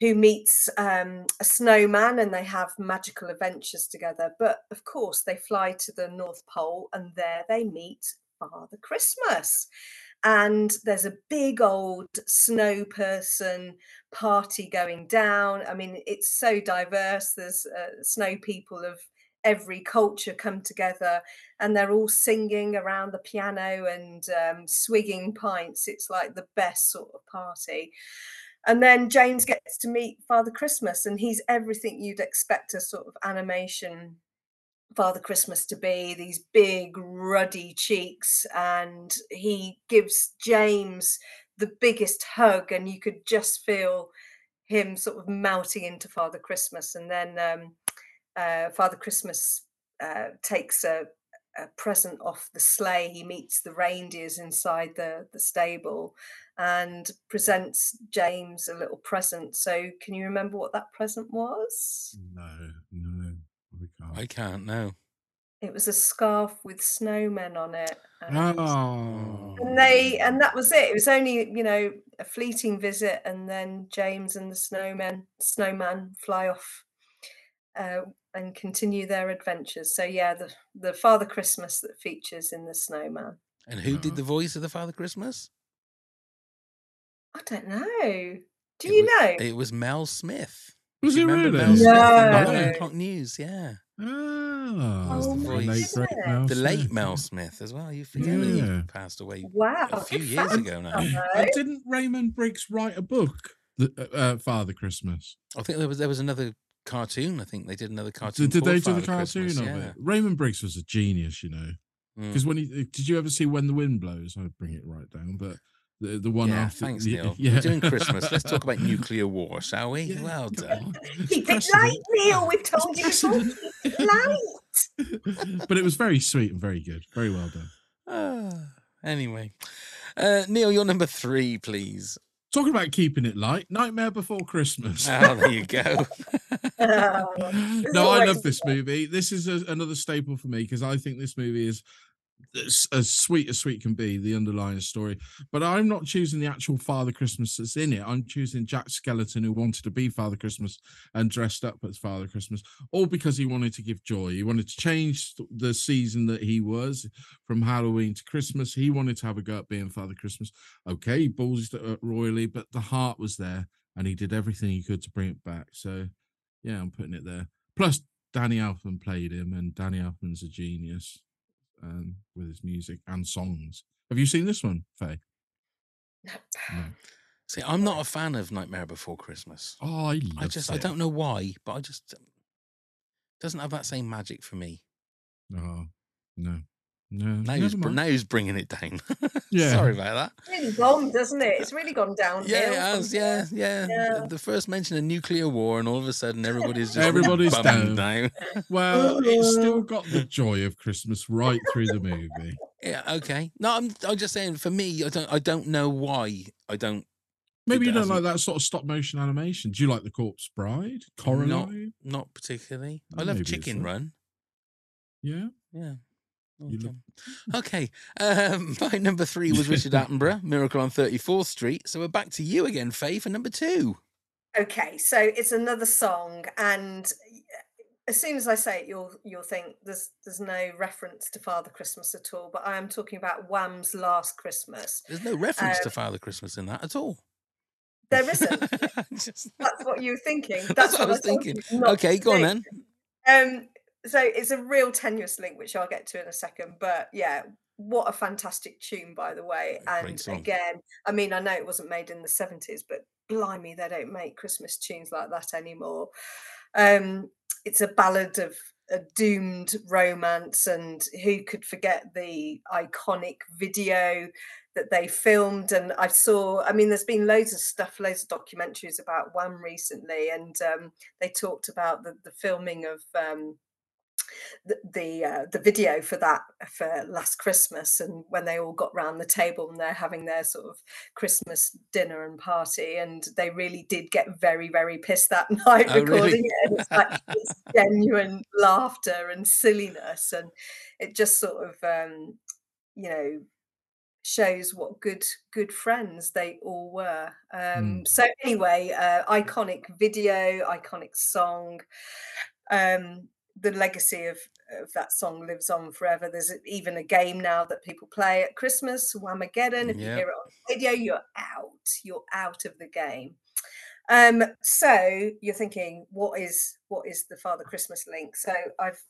who meets um, a snowman and they have magical adventures together. But of course, they fly to the North Pole and there they meet Father Christmas. And there's a big old snow person party going down. I mean, it's so diverse. There's uh, snow people of every culture come together and they're all singing around the piano and um, swigging pints. It's like the best sort of party. And then James gets to meet Father Christmas, and he's everything you'd expect a sort of animation Father Christmas to be these big, ruddy cheeks. And he gives James the biggest hug, and you could just feel him sort of melting into Father Christmas. And then um, uh, Father Christmas uh, takes a, a present off the sleigh. He meets the reindeers inside the, the stable and presents James a little present. So, can you remember what that present was? No, no, we can't. I can't know. It was a scarf with snowmen on it. And, Oh, and they and that was it. It was only, you know, a fleeting visit and then James and the snowmen snowman fly off uh, and continue their adventures. So yeah, the the Father Christmas that features in the snowman. And who did the voice of the Father Christmas? I don't know. Do It you wa- know? It was Mel Smith. Was Do you it remember really? Mel Smith No. Nine O'Clock News? Yeah. Ah, was the Oh my voice. late great the late Mel. Smith as well. You forget that he passed away Wow, a few good years ago now. I didn't Raymond Briggs write a book, the, uh, uh, Father Christmas? I think there was there was another cartoon. I think they did another cartoon. Did, did called they do the cartoon Christmas, of yeah. it? Raymond Briggs was a genius, you know. Mm. Because when he did you ever see When the Wind Blows? I'd bring it right down, but the the one yeah, after. thanks, yeah, Neil. Yeah. We're doing Christmas. Let's talk about nuclear war, shall we? Yeah, well done. Keep it light, Neil. We've told you before. Precedent. Keep it light. but it was very sweet and very good. Very well done. Ah, anyway, uh, Neil, you're number three, please. Talking about keeping it light, Nightmare Before Christmas. Oh, there you go. Oh, no, I love this movie. This is a, another staple for me because I think this movie is as, sweet as sweet can be, the underlying story. But I'm not choosing the actual Father Christmas that's in it. I'm choosing Jack Skellington, who wanted to be Father Christmas and dressed up as Father Christmas, all because he wanted to give joy. He wanted to change the season that he was from Halloween to Christmas. He wanted to have a go at being Father Christmas. Okay, he bullied it royally, but the heart was there and he did everything he could to bring it back. So, yeah, I'm putting it there. Plus, Danny Elfman played him, and Danny Elfman's a genius um, with his music and songs. Have you seen this one, Faye? No. See, I'm not a fan of Nightmare Before Christmas. Oh, I love I just, I don't know why, but I just doesn't have that same magic for me. Oh, no. No. Now never who's, br- mind. now who's bringing it down? Yeah. Sorry about that. It's really bombed, doesn't it? It's really gone downhill. Yeah, it has. Yeah, yeah. Yeah. The first mention of nuclear war, and all of a sudden everybody's just Everybody's bummed down. Well, it's still got the joy of Christmas right through the movie. yeah, okay. No, I'm, I'm just saying. For me, I don't, I don't know why I don't. Maybe you don't like that sort of stop motion animation. Do you like The Corpse Bride? Coraline? Not particularly. I love Chicken. Run. Yeah. Yeah. You Okay. look- okay. Um, my number three was Richard Attenborough, Miracle on 34th Street. So we're back to you again, Faye, for number two. Okay, so it's another song, and as soon as I say it, you'll you'll think there's there's no reference to Father Christmas at all. But I am talking about Wham's Last Christmas. There's no reference to Um, Father Christmas in that at all. There isn't. Just- That's what you were thinking. That's what I was thinking. Okay, go on think. then. Um, so it's a real tenuous link, which I'll get to in a second. But yeah, what a fantastic tune, by the way. And again, I mean, I know it wasn't made in the 70s, but blimey, they don't make Christmas tunes like that anymore. Um, it's a ballad of a doomed romance, and who could forget the iconic video that they filmed? And I saw, I mean, there's been loads of stuff, loads of documentaries about Wham recently, and um, they talked about the, the filming of um, the the, uh, the video for that for last Christmas, and when they all got round the table and they're having their sort of Christmas dinner and party, and they really did get very very pissed that night Oh, recording really? it. And it's like it's genuine laughter and silliness, and it just sort of um, you know shows what good good friends they all were. Um, So anyway, uh, iconic video, iconic song. Um, the legacy of, of that song lives on forever. There's even a game now that people play at Christmas, Whamageddon. If you hear it on the radio, you're out. You're out of the game. Um, so you're thinking, what is what is the Father Christmas link? So I've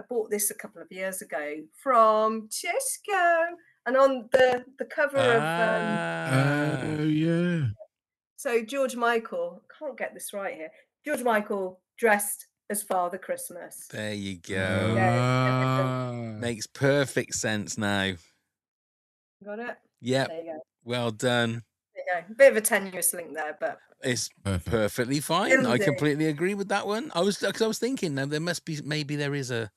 I bought this a couple of years ago from Tesco, and on the the cover of um, Ah, Oh yeah. so George Michael can't get this right here. George Michael dressed as Father Christmas. there you go. Yeah. Ah. Makes perfect sense now. Got it. Yep. There you go. Well done. There you go. Bit of a tenuous link there, but It's Perfect. perfectly fine. I Isn't it? completely agree with that one. I was because I was thinking now there must be maybe there is a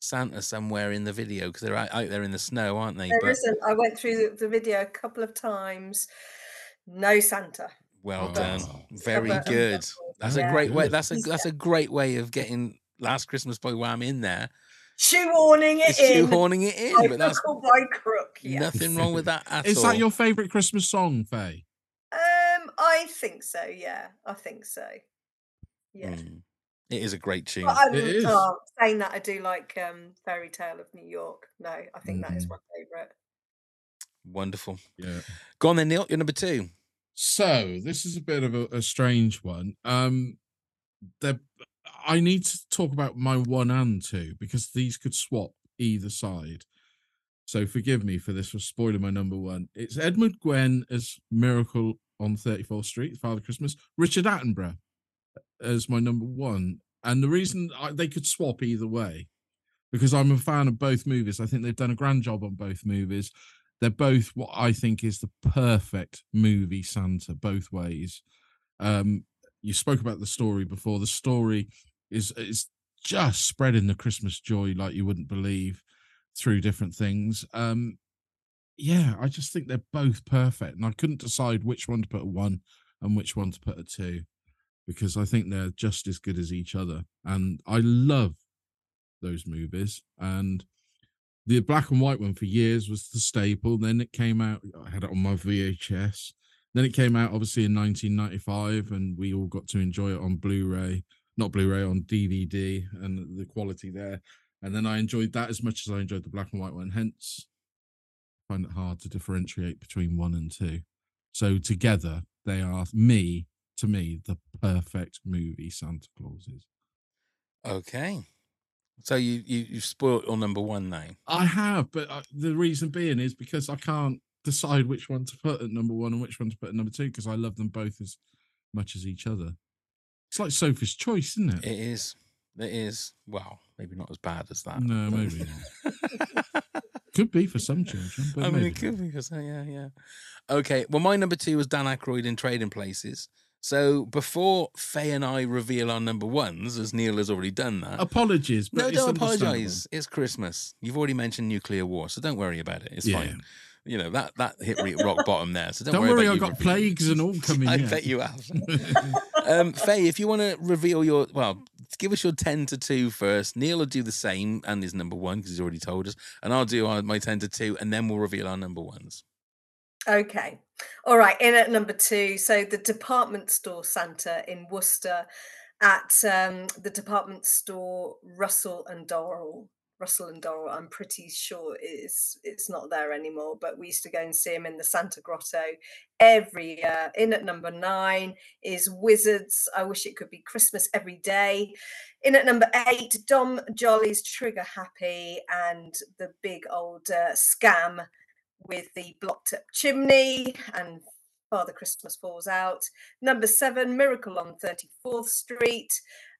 Santa somewhere in the video because they're out, out there in the snow, aren't they? there but isn't. I went through the, the video a couple of times. No Santa. Well Oh. done, very Cover good. Michael. That's a great way. That's a that's a great way of getting Last Christmas by Wham in there. Shoehorning it It's in. shoehorning it in, by but that's hook or by crook. Yeah. nothing wrong with that at Is all. that your favourite Christmas song, Faye? Um, I think so. Yeah, I think so. Yeah. Mm. It is a great tune. But I, It is. oh, saying that, I do like um, Fairy Tale of New York. No, I think that is Mhm. my favourite. Wonderful. Yeah. Go on then, Neil. You're number two. So this is a bit of a, a strange one. Um, there, I need to talk about my one and two because these could swap either side. So forgive me for this for spoiling my number one. It's Edmund Gwenn as Miracle on 34th Street, Father Christmas. Richard Attenborough as my number one, and the reason I, they could swap either way because I'm a fan of both movies. I think they've done a grand job on both movies. They're both what I think is the perfect movie Santa, both ways. Um, you spoke about the story before. The story is is just spreading the Christmas joy like you wouldn't believe through different things. Um, yeah, I just think they're both perfect, and I couldn't decide which one to put a one and which one to put a two because I think they're just as good as each other. And I love those movies. And the black and white one for years was the staple. Then it came out, I had it on my VHS. Then it came out obviously in 1995, and we all got to enjoy it on Blu ray, not Blu ray, on DVD, and the quality there. And then I enjoyed that as much as I enjoyed the black and white one. Hence, I find it hard to differentiate between one and two. So together, they are me, to me, the perfect movie Santa Claus is. Okay. So you you you've spoiled your number one name. I have, but uh, the reason being is because I can't decide which one to put at number one and which one to put at number two because I love them both as much as each other. It's like Sophie's choice, isn't it? It is. It is. Well, maybe not as bad as that. No, maybe Could be for some children, but I mean, maybe it could be because yeah, yeah. Okay. Well, my number two was Dan Aykroyd in Trading Places. So before Faye and I reveal our number ones, as Neil has already done that. apologies. But no, it's don't apologize. It's Christmas. You've already mentioned nuclear war, so don't worry about it. It's Yeah. fine. You know that that hit re- rock bottom there. So don't, Don't, worry. worry, I've got revealing. plagues and all coming. I yet. bet you have. um, Faye, if you want to reveal your well, give us your ten to two first. Neil will do the same and his number one because he's already told us, and I'll do our, my ten to two, and then we'll reveal our number ones. Okay. All right. In at number two. So the department store Santa in Worcester. at um, the department store Russell and Dorrell. Russell and Dorrell, I'm pretty sure is it's not there anymore, but we used to go and see him in the Santa Grotto every year. In at number nine is Wizzard's. I wish it could be Christmas every day. In at number eight, Dom Jolly's Trigger Happy and the big old uh, scam with the blocked up chimney and Father Christmas Falls Out. Number seven, Miracle on 34th Street.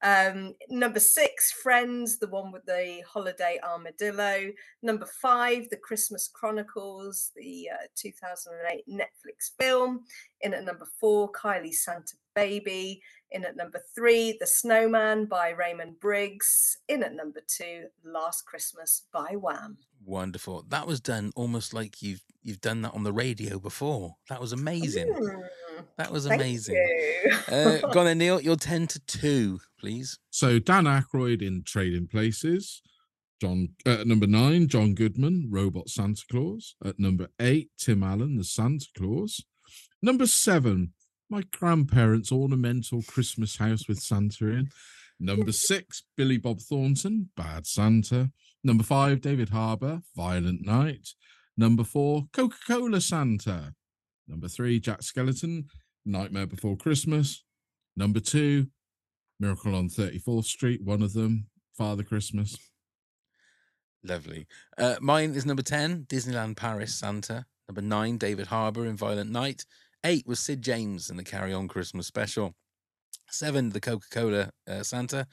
Um, number six, Friends, the one with the holiday armadillo. Number five, The Christmas Chronicles, the uh, 2008 Netflix film. In at number four, Kylie Santa Baby. In at number three, The Snowman by Raymond Briggs. In at number two, Last Christmas by Wham. Wonderful. That was done almost like you've you've done that on the radio before. That was amazing. Mm, That was thank amazing. you. Uh, go on then, Neil. You're ten to two, please. So Dan Aykroyd in Trading Places. John uh, at number nine, John Goodman, Robot Santa Claus. At number eight, Tim Allen, the Santa Claus. Number seven, my grandparents' ornamental Christmas house with Santa in. Number six, Billy Bob Thornton, Bad Santa. Number five, David Harbour, Violent Night. Number four, Coca Cola Santa. Number three, Jack Skellington, Nightmare Before Christmas. Number two, Miracle on 34th Street, one of them, Father Christmas. Lovely. Uh, mine is number 10, Disneyland Paris Santa. Number nine, David Harbour in Violent Night. Eight was Sid James in the Carry On Christmas special. Seven, the Coca Cola uh, Santa.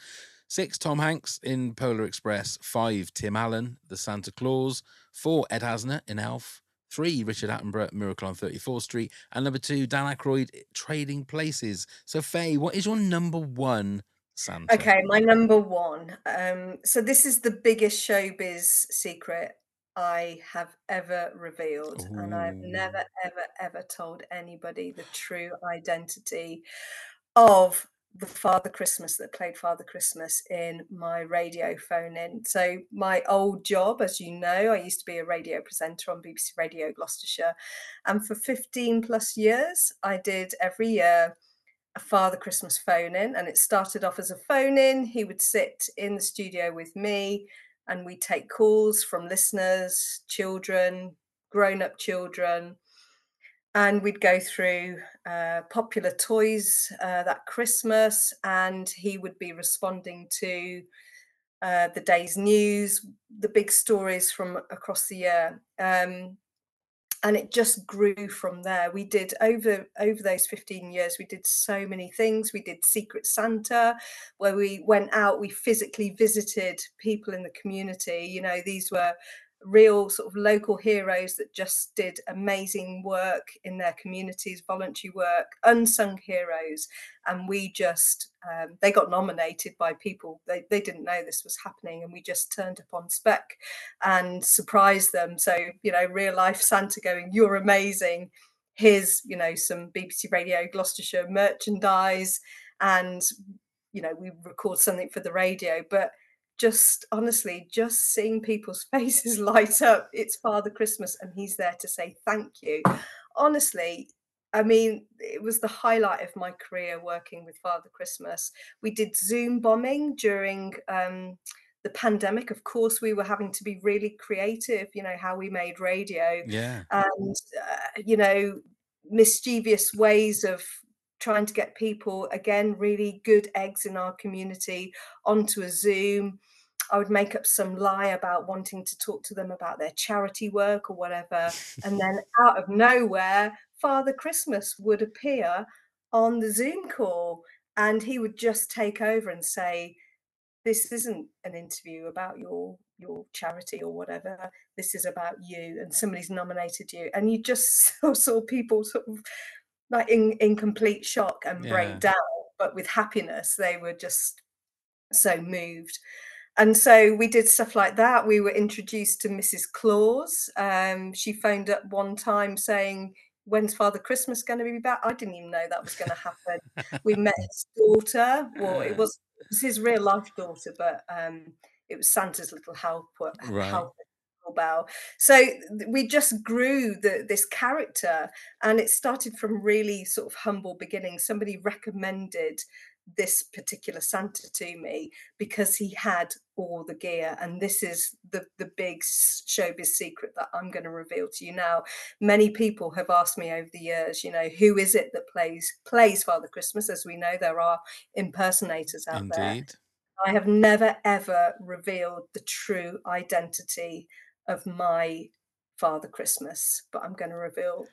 Six, Tom Hanks in Polar Express. Five, Tim Allen, the Santa Claus. Four, Ed Asner in Elf. Three, Richard Attenborough, Miracle on 34th Street. And number two, Dan Aykroyd, Trading Places. So, Faye, what is your number one Santa? Okay, my number one. Um, so this is the biggest showbiz secret I have ever revealed, and I've never, ever, ever told anybody the true identity of the Father Christmas that played Father Christmas in my radio phone in. So my old job, as you know, I used to be a radio presenter on BBC Radio Gloucestershire, and for 15 plus years, I did every year a Father Christmas phone in, and it started off as a phone in. He would sit in the studio with me, and we take calls from listeners, children, grown up children, and we'd go through uh, popular toys uh, that Christmas, and he would be responding to uh, the day's news, the big stories from across the year. Um, and it just grew from there. We did over over those 15 years we did so many things. We did secret santa where we went out we physically visited people in the community. You know these were real sort of local heroes that just did amazing work in their communities voluntary work unsung heroes. And we just um, they got nominated by people they, they didn't know this was happening and we just turned up on spec and surprised them. So you know real life santa going you're amazing. Here's you know some bbc radio gloucestershire merchandise and you know we record something for the radio. But just honestly just seeing people's faces light up it's father christmas and he's there to say thank you honestly I mean, it was the highlight of my career working with Father Christmas. We did Zoom bombing during um, the pandemic. Of course, we were having to be really creative, you know, how we made radio Yeah. and, uh, you know, mischievous ways of trying to get people, again, really good eggs in our community onto a Zoom. I would make up some lie about wanting to talk to them about their charity work or whatever. and then out of nowhere, Father Christmas would appear on the Zoom call and he would just take over and say, This isn't an interview about your your charity or whatever. This is about you, and somebody's nominated you. And you just saw, saw people sort of like in, in complete shock and Yeah. break down, but with happiness, they were just so moved. And so we did stuff like that. We were introduced to Mrs. Claus. Um, she phoned up one time saying, When's Father Christmas going to be back? I didn't even know that was going to happen. we met his daughter. Well, it was, it was his real life daughter, but um, it was Santa's little helper. Right. helper Bell. So we just grew the, this character, and it started from really sort of humble beginnings. Somebody recommended this particular Santa to me because he had all the gear. And this is the, the big showbiz secret that I'm going to reveal to you now. Many people have asked me over the years, you know, who is it that plays plays Father Christmas? As we know, there are impersonators out there. Indeed. I have never ever revealed the true identity of my Father Christmas, but I'm going to reveal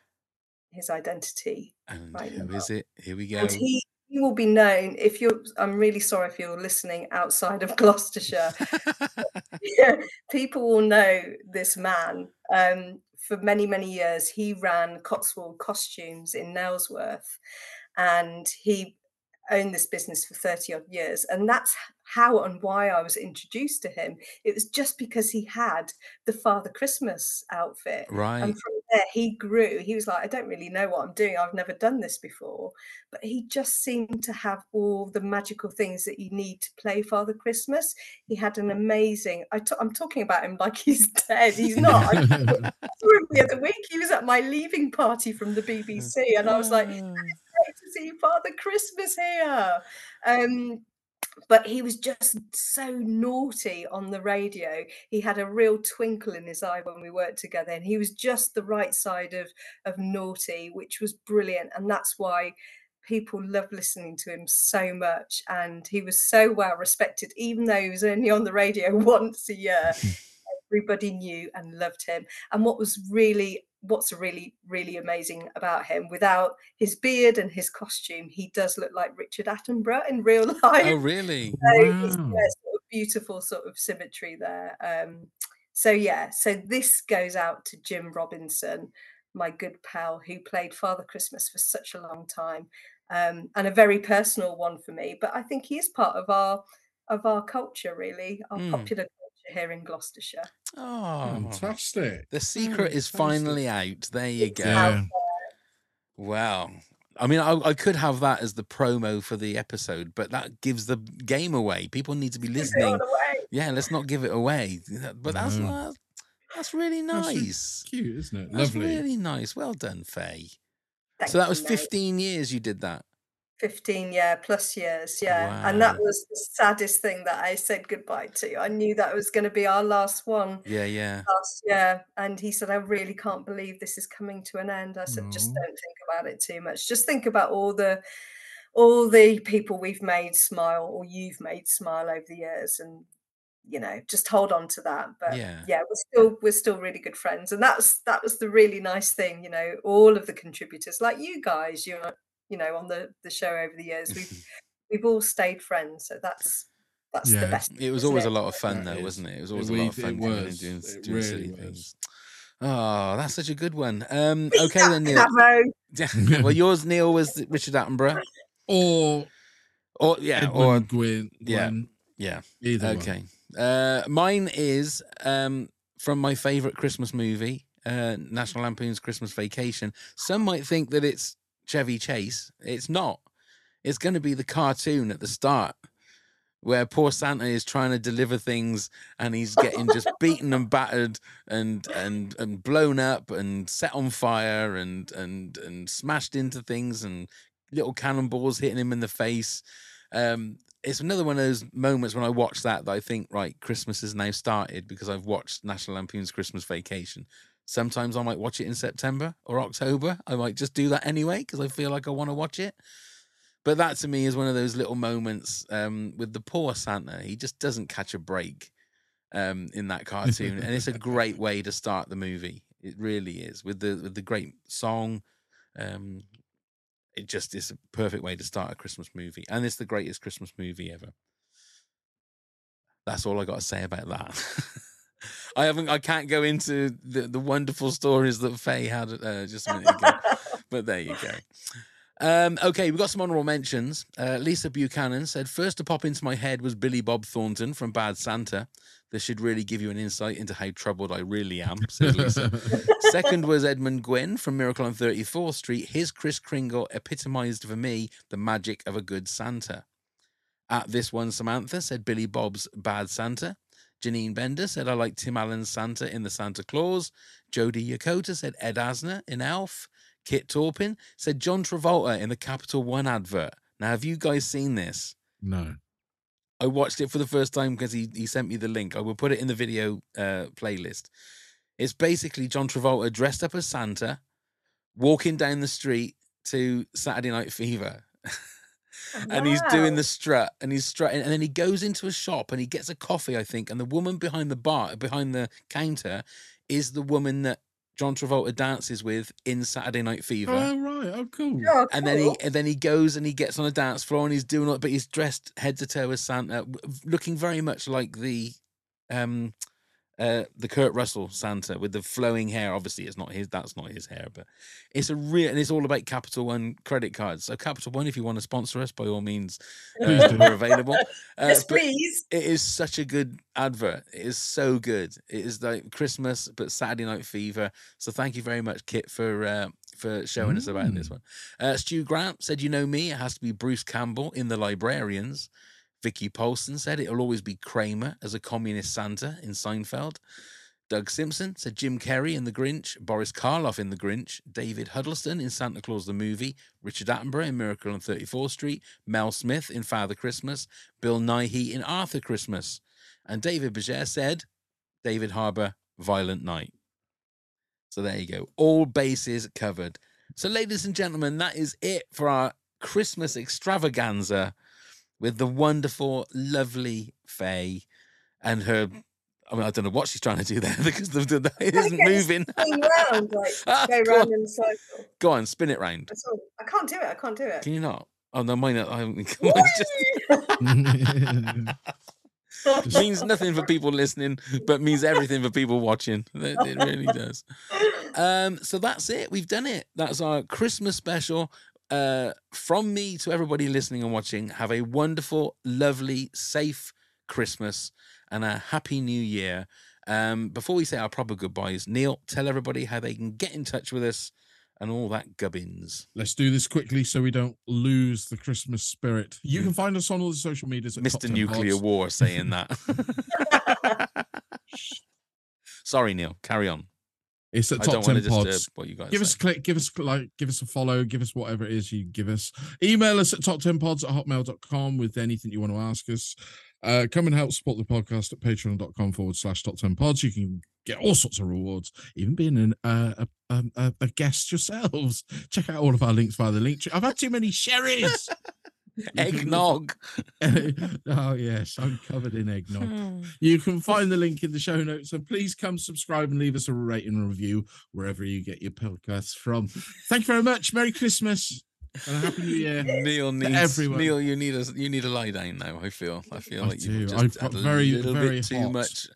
his identity And right who now. is it? Here we go. And he, he will be known if you're. I'm really sorry if you're listening outside of Gloucestershire. yeah, people will know this man. Um, for many, many years, he ran Cotswold Costumes in Nailsworth, and he owned this business for 30 odd years. And that's how and why I was introduced to him. It was just because he had the Father Christmas outfit. Right. And from there, he grew. He was like, I don't really know what I'm doing. I've never done this before. But he just seemed to have all the magical things that you need to play Father Christmas. He had an amazing, I t- I'm talking about him like he's dead. He's not. I saw him the other week. He was at my leaving party from the BBC. And I was like, great to see Father Christmas here. Um, but he was just so naughty on the radio. He had a real twinkle in his eye when we worked together, and he was just the right side of of naughty, which was brilliant. And that's why people loved listening to him so much. And he was so well respected, even though he was only on the radio once a year. Everybody knew and loved him. And what was really what's really really amazing about him without his beard and his costume he does look like richard attenborough in real life Oh, really? so Wow. sort of beautiful sort of symmetry there. Um, so yeah, so this goes out to Jim Robinson, my good pal, who played Father Christmas for such a long time, um, and a very personal one for me. But I think he is part of our of our culture, really, our Mm. popular here in Gloucestershire. Oh, Fantastic. The secret is finally out. There you go. Yeah. Wow. I mean, I, I could have that as the promo for the episode, but that gives the game away. People need to be Give it all listening. Yeah, let's not give it away. But that's No. uh, that's really That's really nice. Cute, isn't it? That's Lovely. really nice. Well done, Faye. Thank so that you, was mate. 15 years you did that. 15 yeah plus years yeah and that was the saddest thing that i said goodbye to. I knew that was going to be our last one Yeah, yeah. last year and he said i really can't believe this is coming to an end. I said just don't think about it too much. Just think about all the all the people we've made smile or you've made smile over the years and you know just hold on to that. But Yeah. yeah we're still we're still really good friends and that's that was the really nice thing you know all of the contributors like you guys you know you know on the the show over the years we've we've all stayed friends so that's that's the best It was always it? a lot of fun, That though, is. wasn't it? It was It always a lot of fun it was. doing, It doing really silly was. things. Oh, that's such a good one. Um, Beat okay then, Neil. Well, yours, Neil, was Richard Attenborough, Or or yeah, Edwin or Gwyn. yeah. Gwenn, yeah. Either one. Okay. Uh, mine is um, from my favorite Christmas movie, uh, National Lampoon's Christmas Vacation. Some might think that it's Chevy Chase. It's not. It's going to be the cartoon at the start where poor Santa is trying to deliver things and he's getting just beaten and battered and and and blown up and set on fire and and and smashed into things and little cannonballs hitting him in the face. Um, it's another one of those moments when I watch that that I think, right, Christmas has now started because I've watched National Lampoon's Christmas Vacation. Sometimes I might watch it in September or October. I might just do that anyway because I feel like I want to watch it. But that to me is one of those little moments um, with the poor Santa. He just doesn't catch a break um, in that cartoon, and it's a great way to start the movie. It really is with the with the great song. Um, it just is a perfect way to start a Christmas movie, and it's the greatest Christmas movie ever. That's all I got to say about that. I haven't. I can't go into the, the wonderful stories that Faye had uh, just a minute ago, but there you go. Um, okay, we've got some honorable mentions. Uh, Lisa Buchanan said, First to pop into my head was Billy Bob Thornton from Bad Santa. This should really give you an insight into how troubled I really am, says Lisa. Second was Edmund Gwenn from Miracle on 34th Street. His Kris Kringle epitomized for me the magic of a good Santa. At this one, Samantha said Billy Bob's Bad Santa. Janine Bender said I like Tim Allen's Santa in the Santa Clause. Jodie Yakota said Ed Asner in Elf. Kit Torpin said John Travolta in the Capital One advert. Now, have you guys seen this? No. I watched it for the first time because he, he sent me the link. I will put it in the video uh, playlist. It's basically John Travolta dressed up as Santa, walking down the street to Saturday Night Fever. And he's doing the strut and he's strutting and then he goes into a shop and he gets a coffee i think and the woman behind the bar behind the counter is the woman that john travolta dances with in saturday night fever Oh right. Oh cool. Oh, and then he and then he goes and he gets on a dance floor and he's doing it but he's dressed head to toe as santa looking very much like the um uh the Kurt Russell Santa with the flowing hair. Obviously, it's not his. That's not his hair, but it's a real and it's all about Capital One credit cards. So Capital One, if you want to sponsor us, by all means, uh, we're available. Uh, yes, please. it is such a good advert. It is so good. It is like Christmas, but Saturday Night Fever. So thank you very much, Kit, for uh, for showing us about this Mm. one. Uh, Stu Grant said, "You know me. It has to be Bruce Campbell in The Librarians." Vicky Polson said it'll always be Kramer as a communist Santa in Seinfeld. Doug Simpson said Jim Carrey in The Grinch, Boris Karloff in The Grinch, David Huddleston in Santa Claus the Movie, Richard Attenborough in Miracle on 34th Street, Mel Smith in Father Christmas, Bill Nighy in Arthur Christmas. And David Berger said David Harbour, Violent Night. So there you go. All bases covered. So, ladies and gentlemen, that is it for our Christmas extravaganza with the wonderful, lovely Faye and her. I mean, I don't know what she's trying to do there because the, the, it isn't moving. round, like, Ah, go go round on. in a cycle. Go on, spin it round. I can't do it. I can't do it. Can you not? Oh no, mine. I, it's just means nothing for people listening, but means everything for people watching. It, it really does. Um, so that's it. We've done it. That's our Christmas special. Uh, from me to everybody listening and watching, have a wonderful, lovely, safe Christmas and a happy new year. Um, before we say our proper goodbyes, Neil, tell everybody how they can get in touch with us and all that gubbins. Let's do this quickly so we don't lose the Christmas spirit. You can find us on all the social medias at Mr. 10 Nuclear Pods. War saying that. Sorry, Neil. Carry on. It's at top ten pods. what you guys give us a click, give us a like, give us a follow, give us whatever it is you give us. Email us at top 10 pods at hotmail.com with anything you want to ask us. Uh, come and help support the podcast at patreon.com forward slash top 10 pods. You can get all sorts of rewards, even being an, uh, a, um, a, a guest yourselves. Check out all of our links via the link tree. I've had too many sherries. Eggnog. oh yes, I'm covered in eggnog. Hmm. You can find the link in the show notes, and please come subscribe and leave us a rating and review wherever you get your podcasts from. Thank you very much. Merry Christmas and a happy New Year. Neil to needs everyone. Neil. You need a you need a lie down now. I feel. I feel I like do. you've I've just got had a very, little very bit too much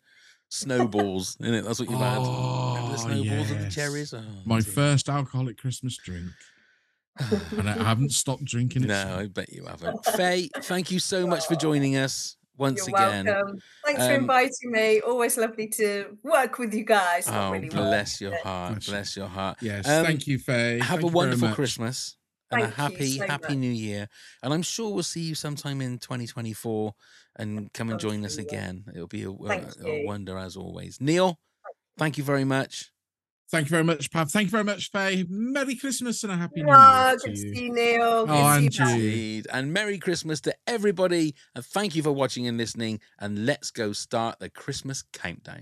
snowballs in it. That's what you've had. Remember the Oh, snowballs and the cherries. Oh, My dear. first alcoholic Christmas drink, and I haven't stopped drinking it. No, since. I bet you haven't. Faye, thank you so much for joining us once You're again. welcome. Thanks for Um, inviting me. Always lovely to work with you guys. Not Oh, really work, bless your heart. Bless. Bless your heart. Yes, Um, thank you, Faye. Have Thank a wonderful. Christmas and a Thank you happy, so happy much. new year. And I'm sure we'll see you sometime in 2024 and come and join us you, again. It'll be a, a, a wonder as always. Neil, thank you very much. Thank you very much, Pav. Thank you very much, Faye. Merry Christmas and a happy New Ah, Year. good to to you. see you, Neil. Good Oh, and you back. you. Indeed. And Merry Christmas to everybody. And thank you for watching and listening. And let's go start the Christmas countdown.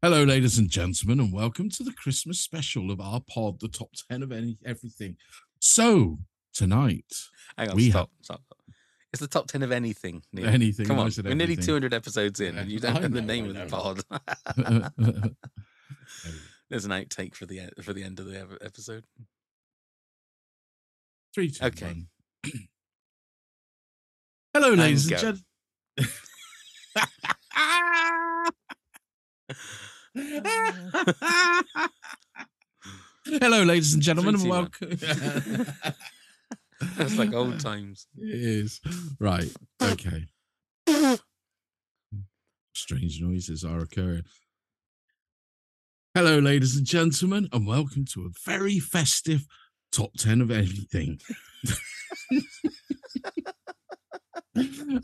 Hello, ladies and gentlemen, and welcome to the Christmas special of our pod, the top 10 of any everything. So, tonight, Hang on, We stop, stop. It's the top 10 of anything. Neil. Anything, Come on. We're nearly 200 episodes in, and you don't I know the name of the pod. There's an outtake for the for the end of the episode. three, two, Okay. one. Hello, ladies and, go. gentlemen. Hello, ladies and gentlemen, and Three, two, welcome. That's like old times. It is. Right. Okay. Strange noises are occurring. Hello, ladies and gentlemen, and welcome to a very festive top 10 of anything.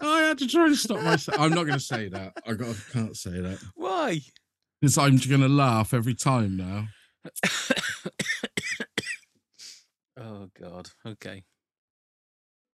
I had to try to stop myself. I'm not going to say that. I got. can't say that Why? because I'm going to laugh every time now. Oh God. Okay.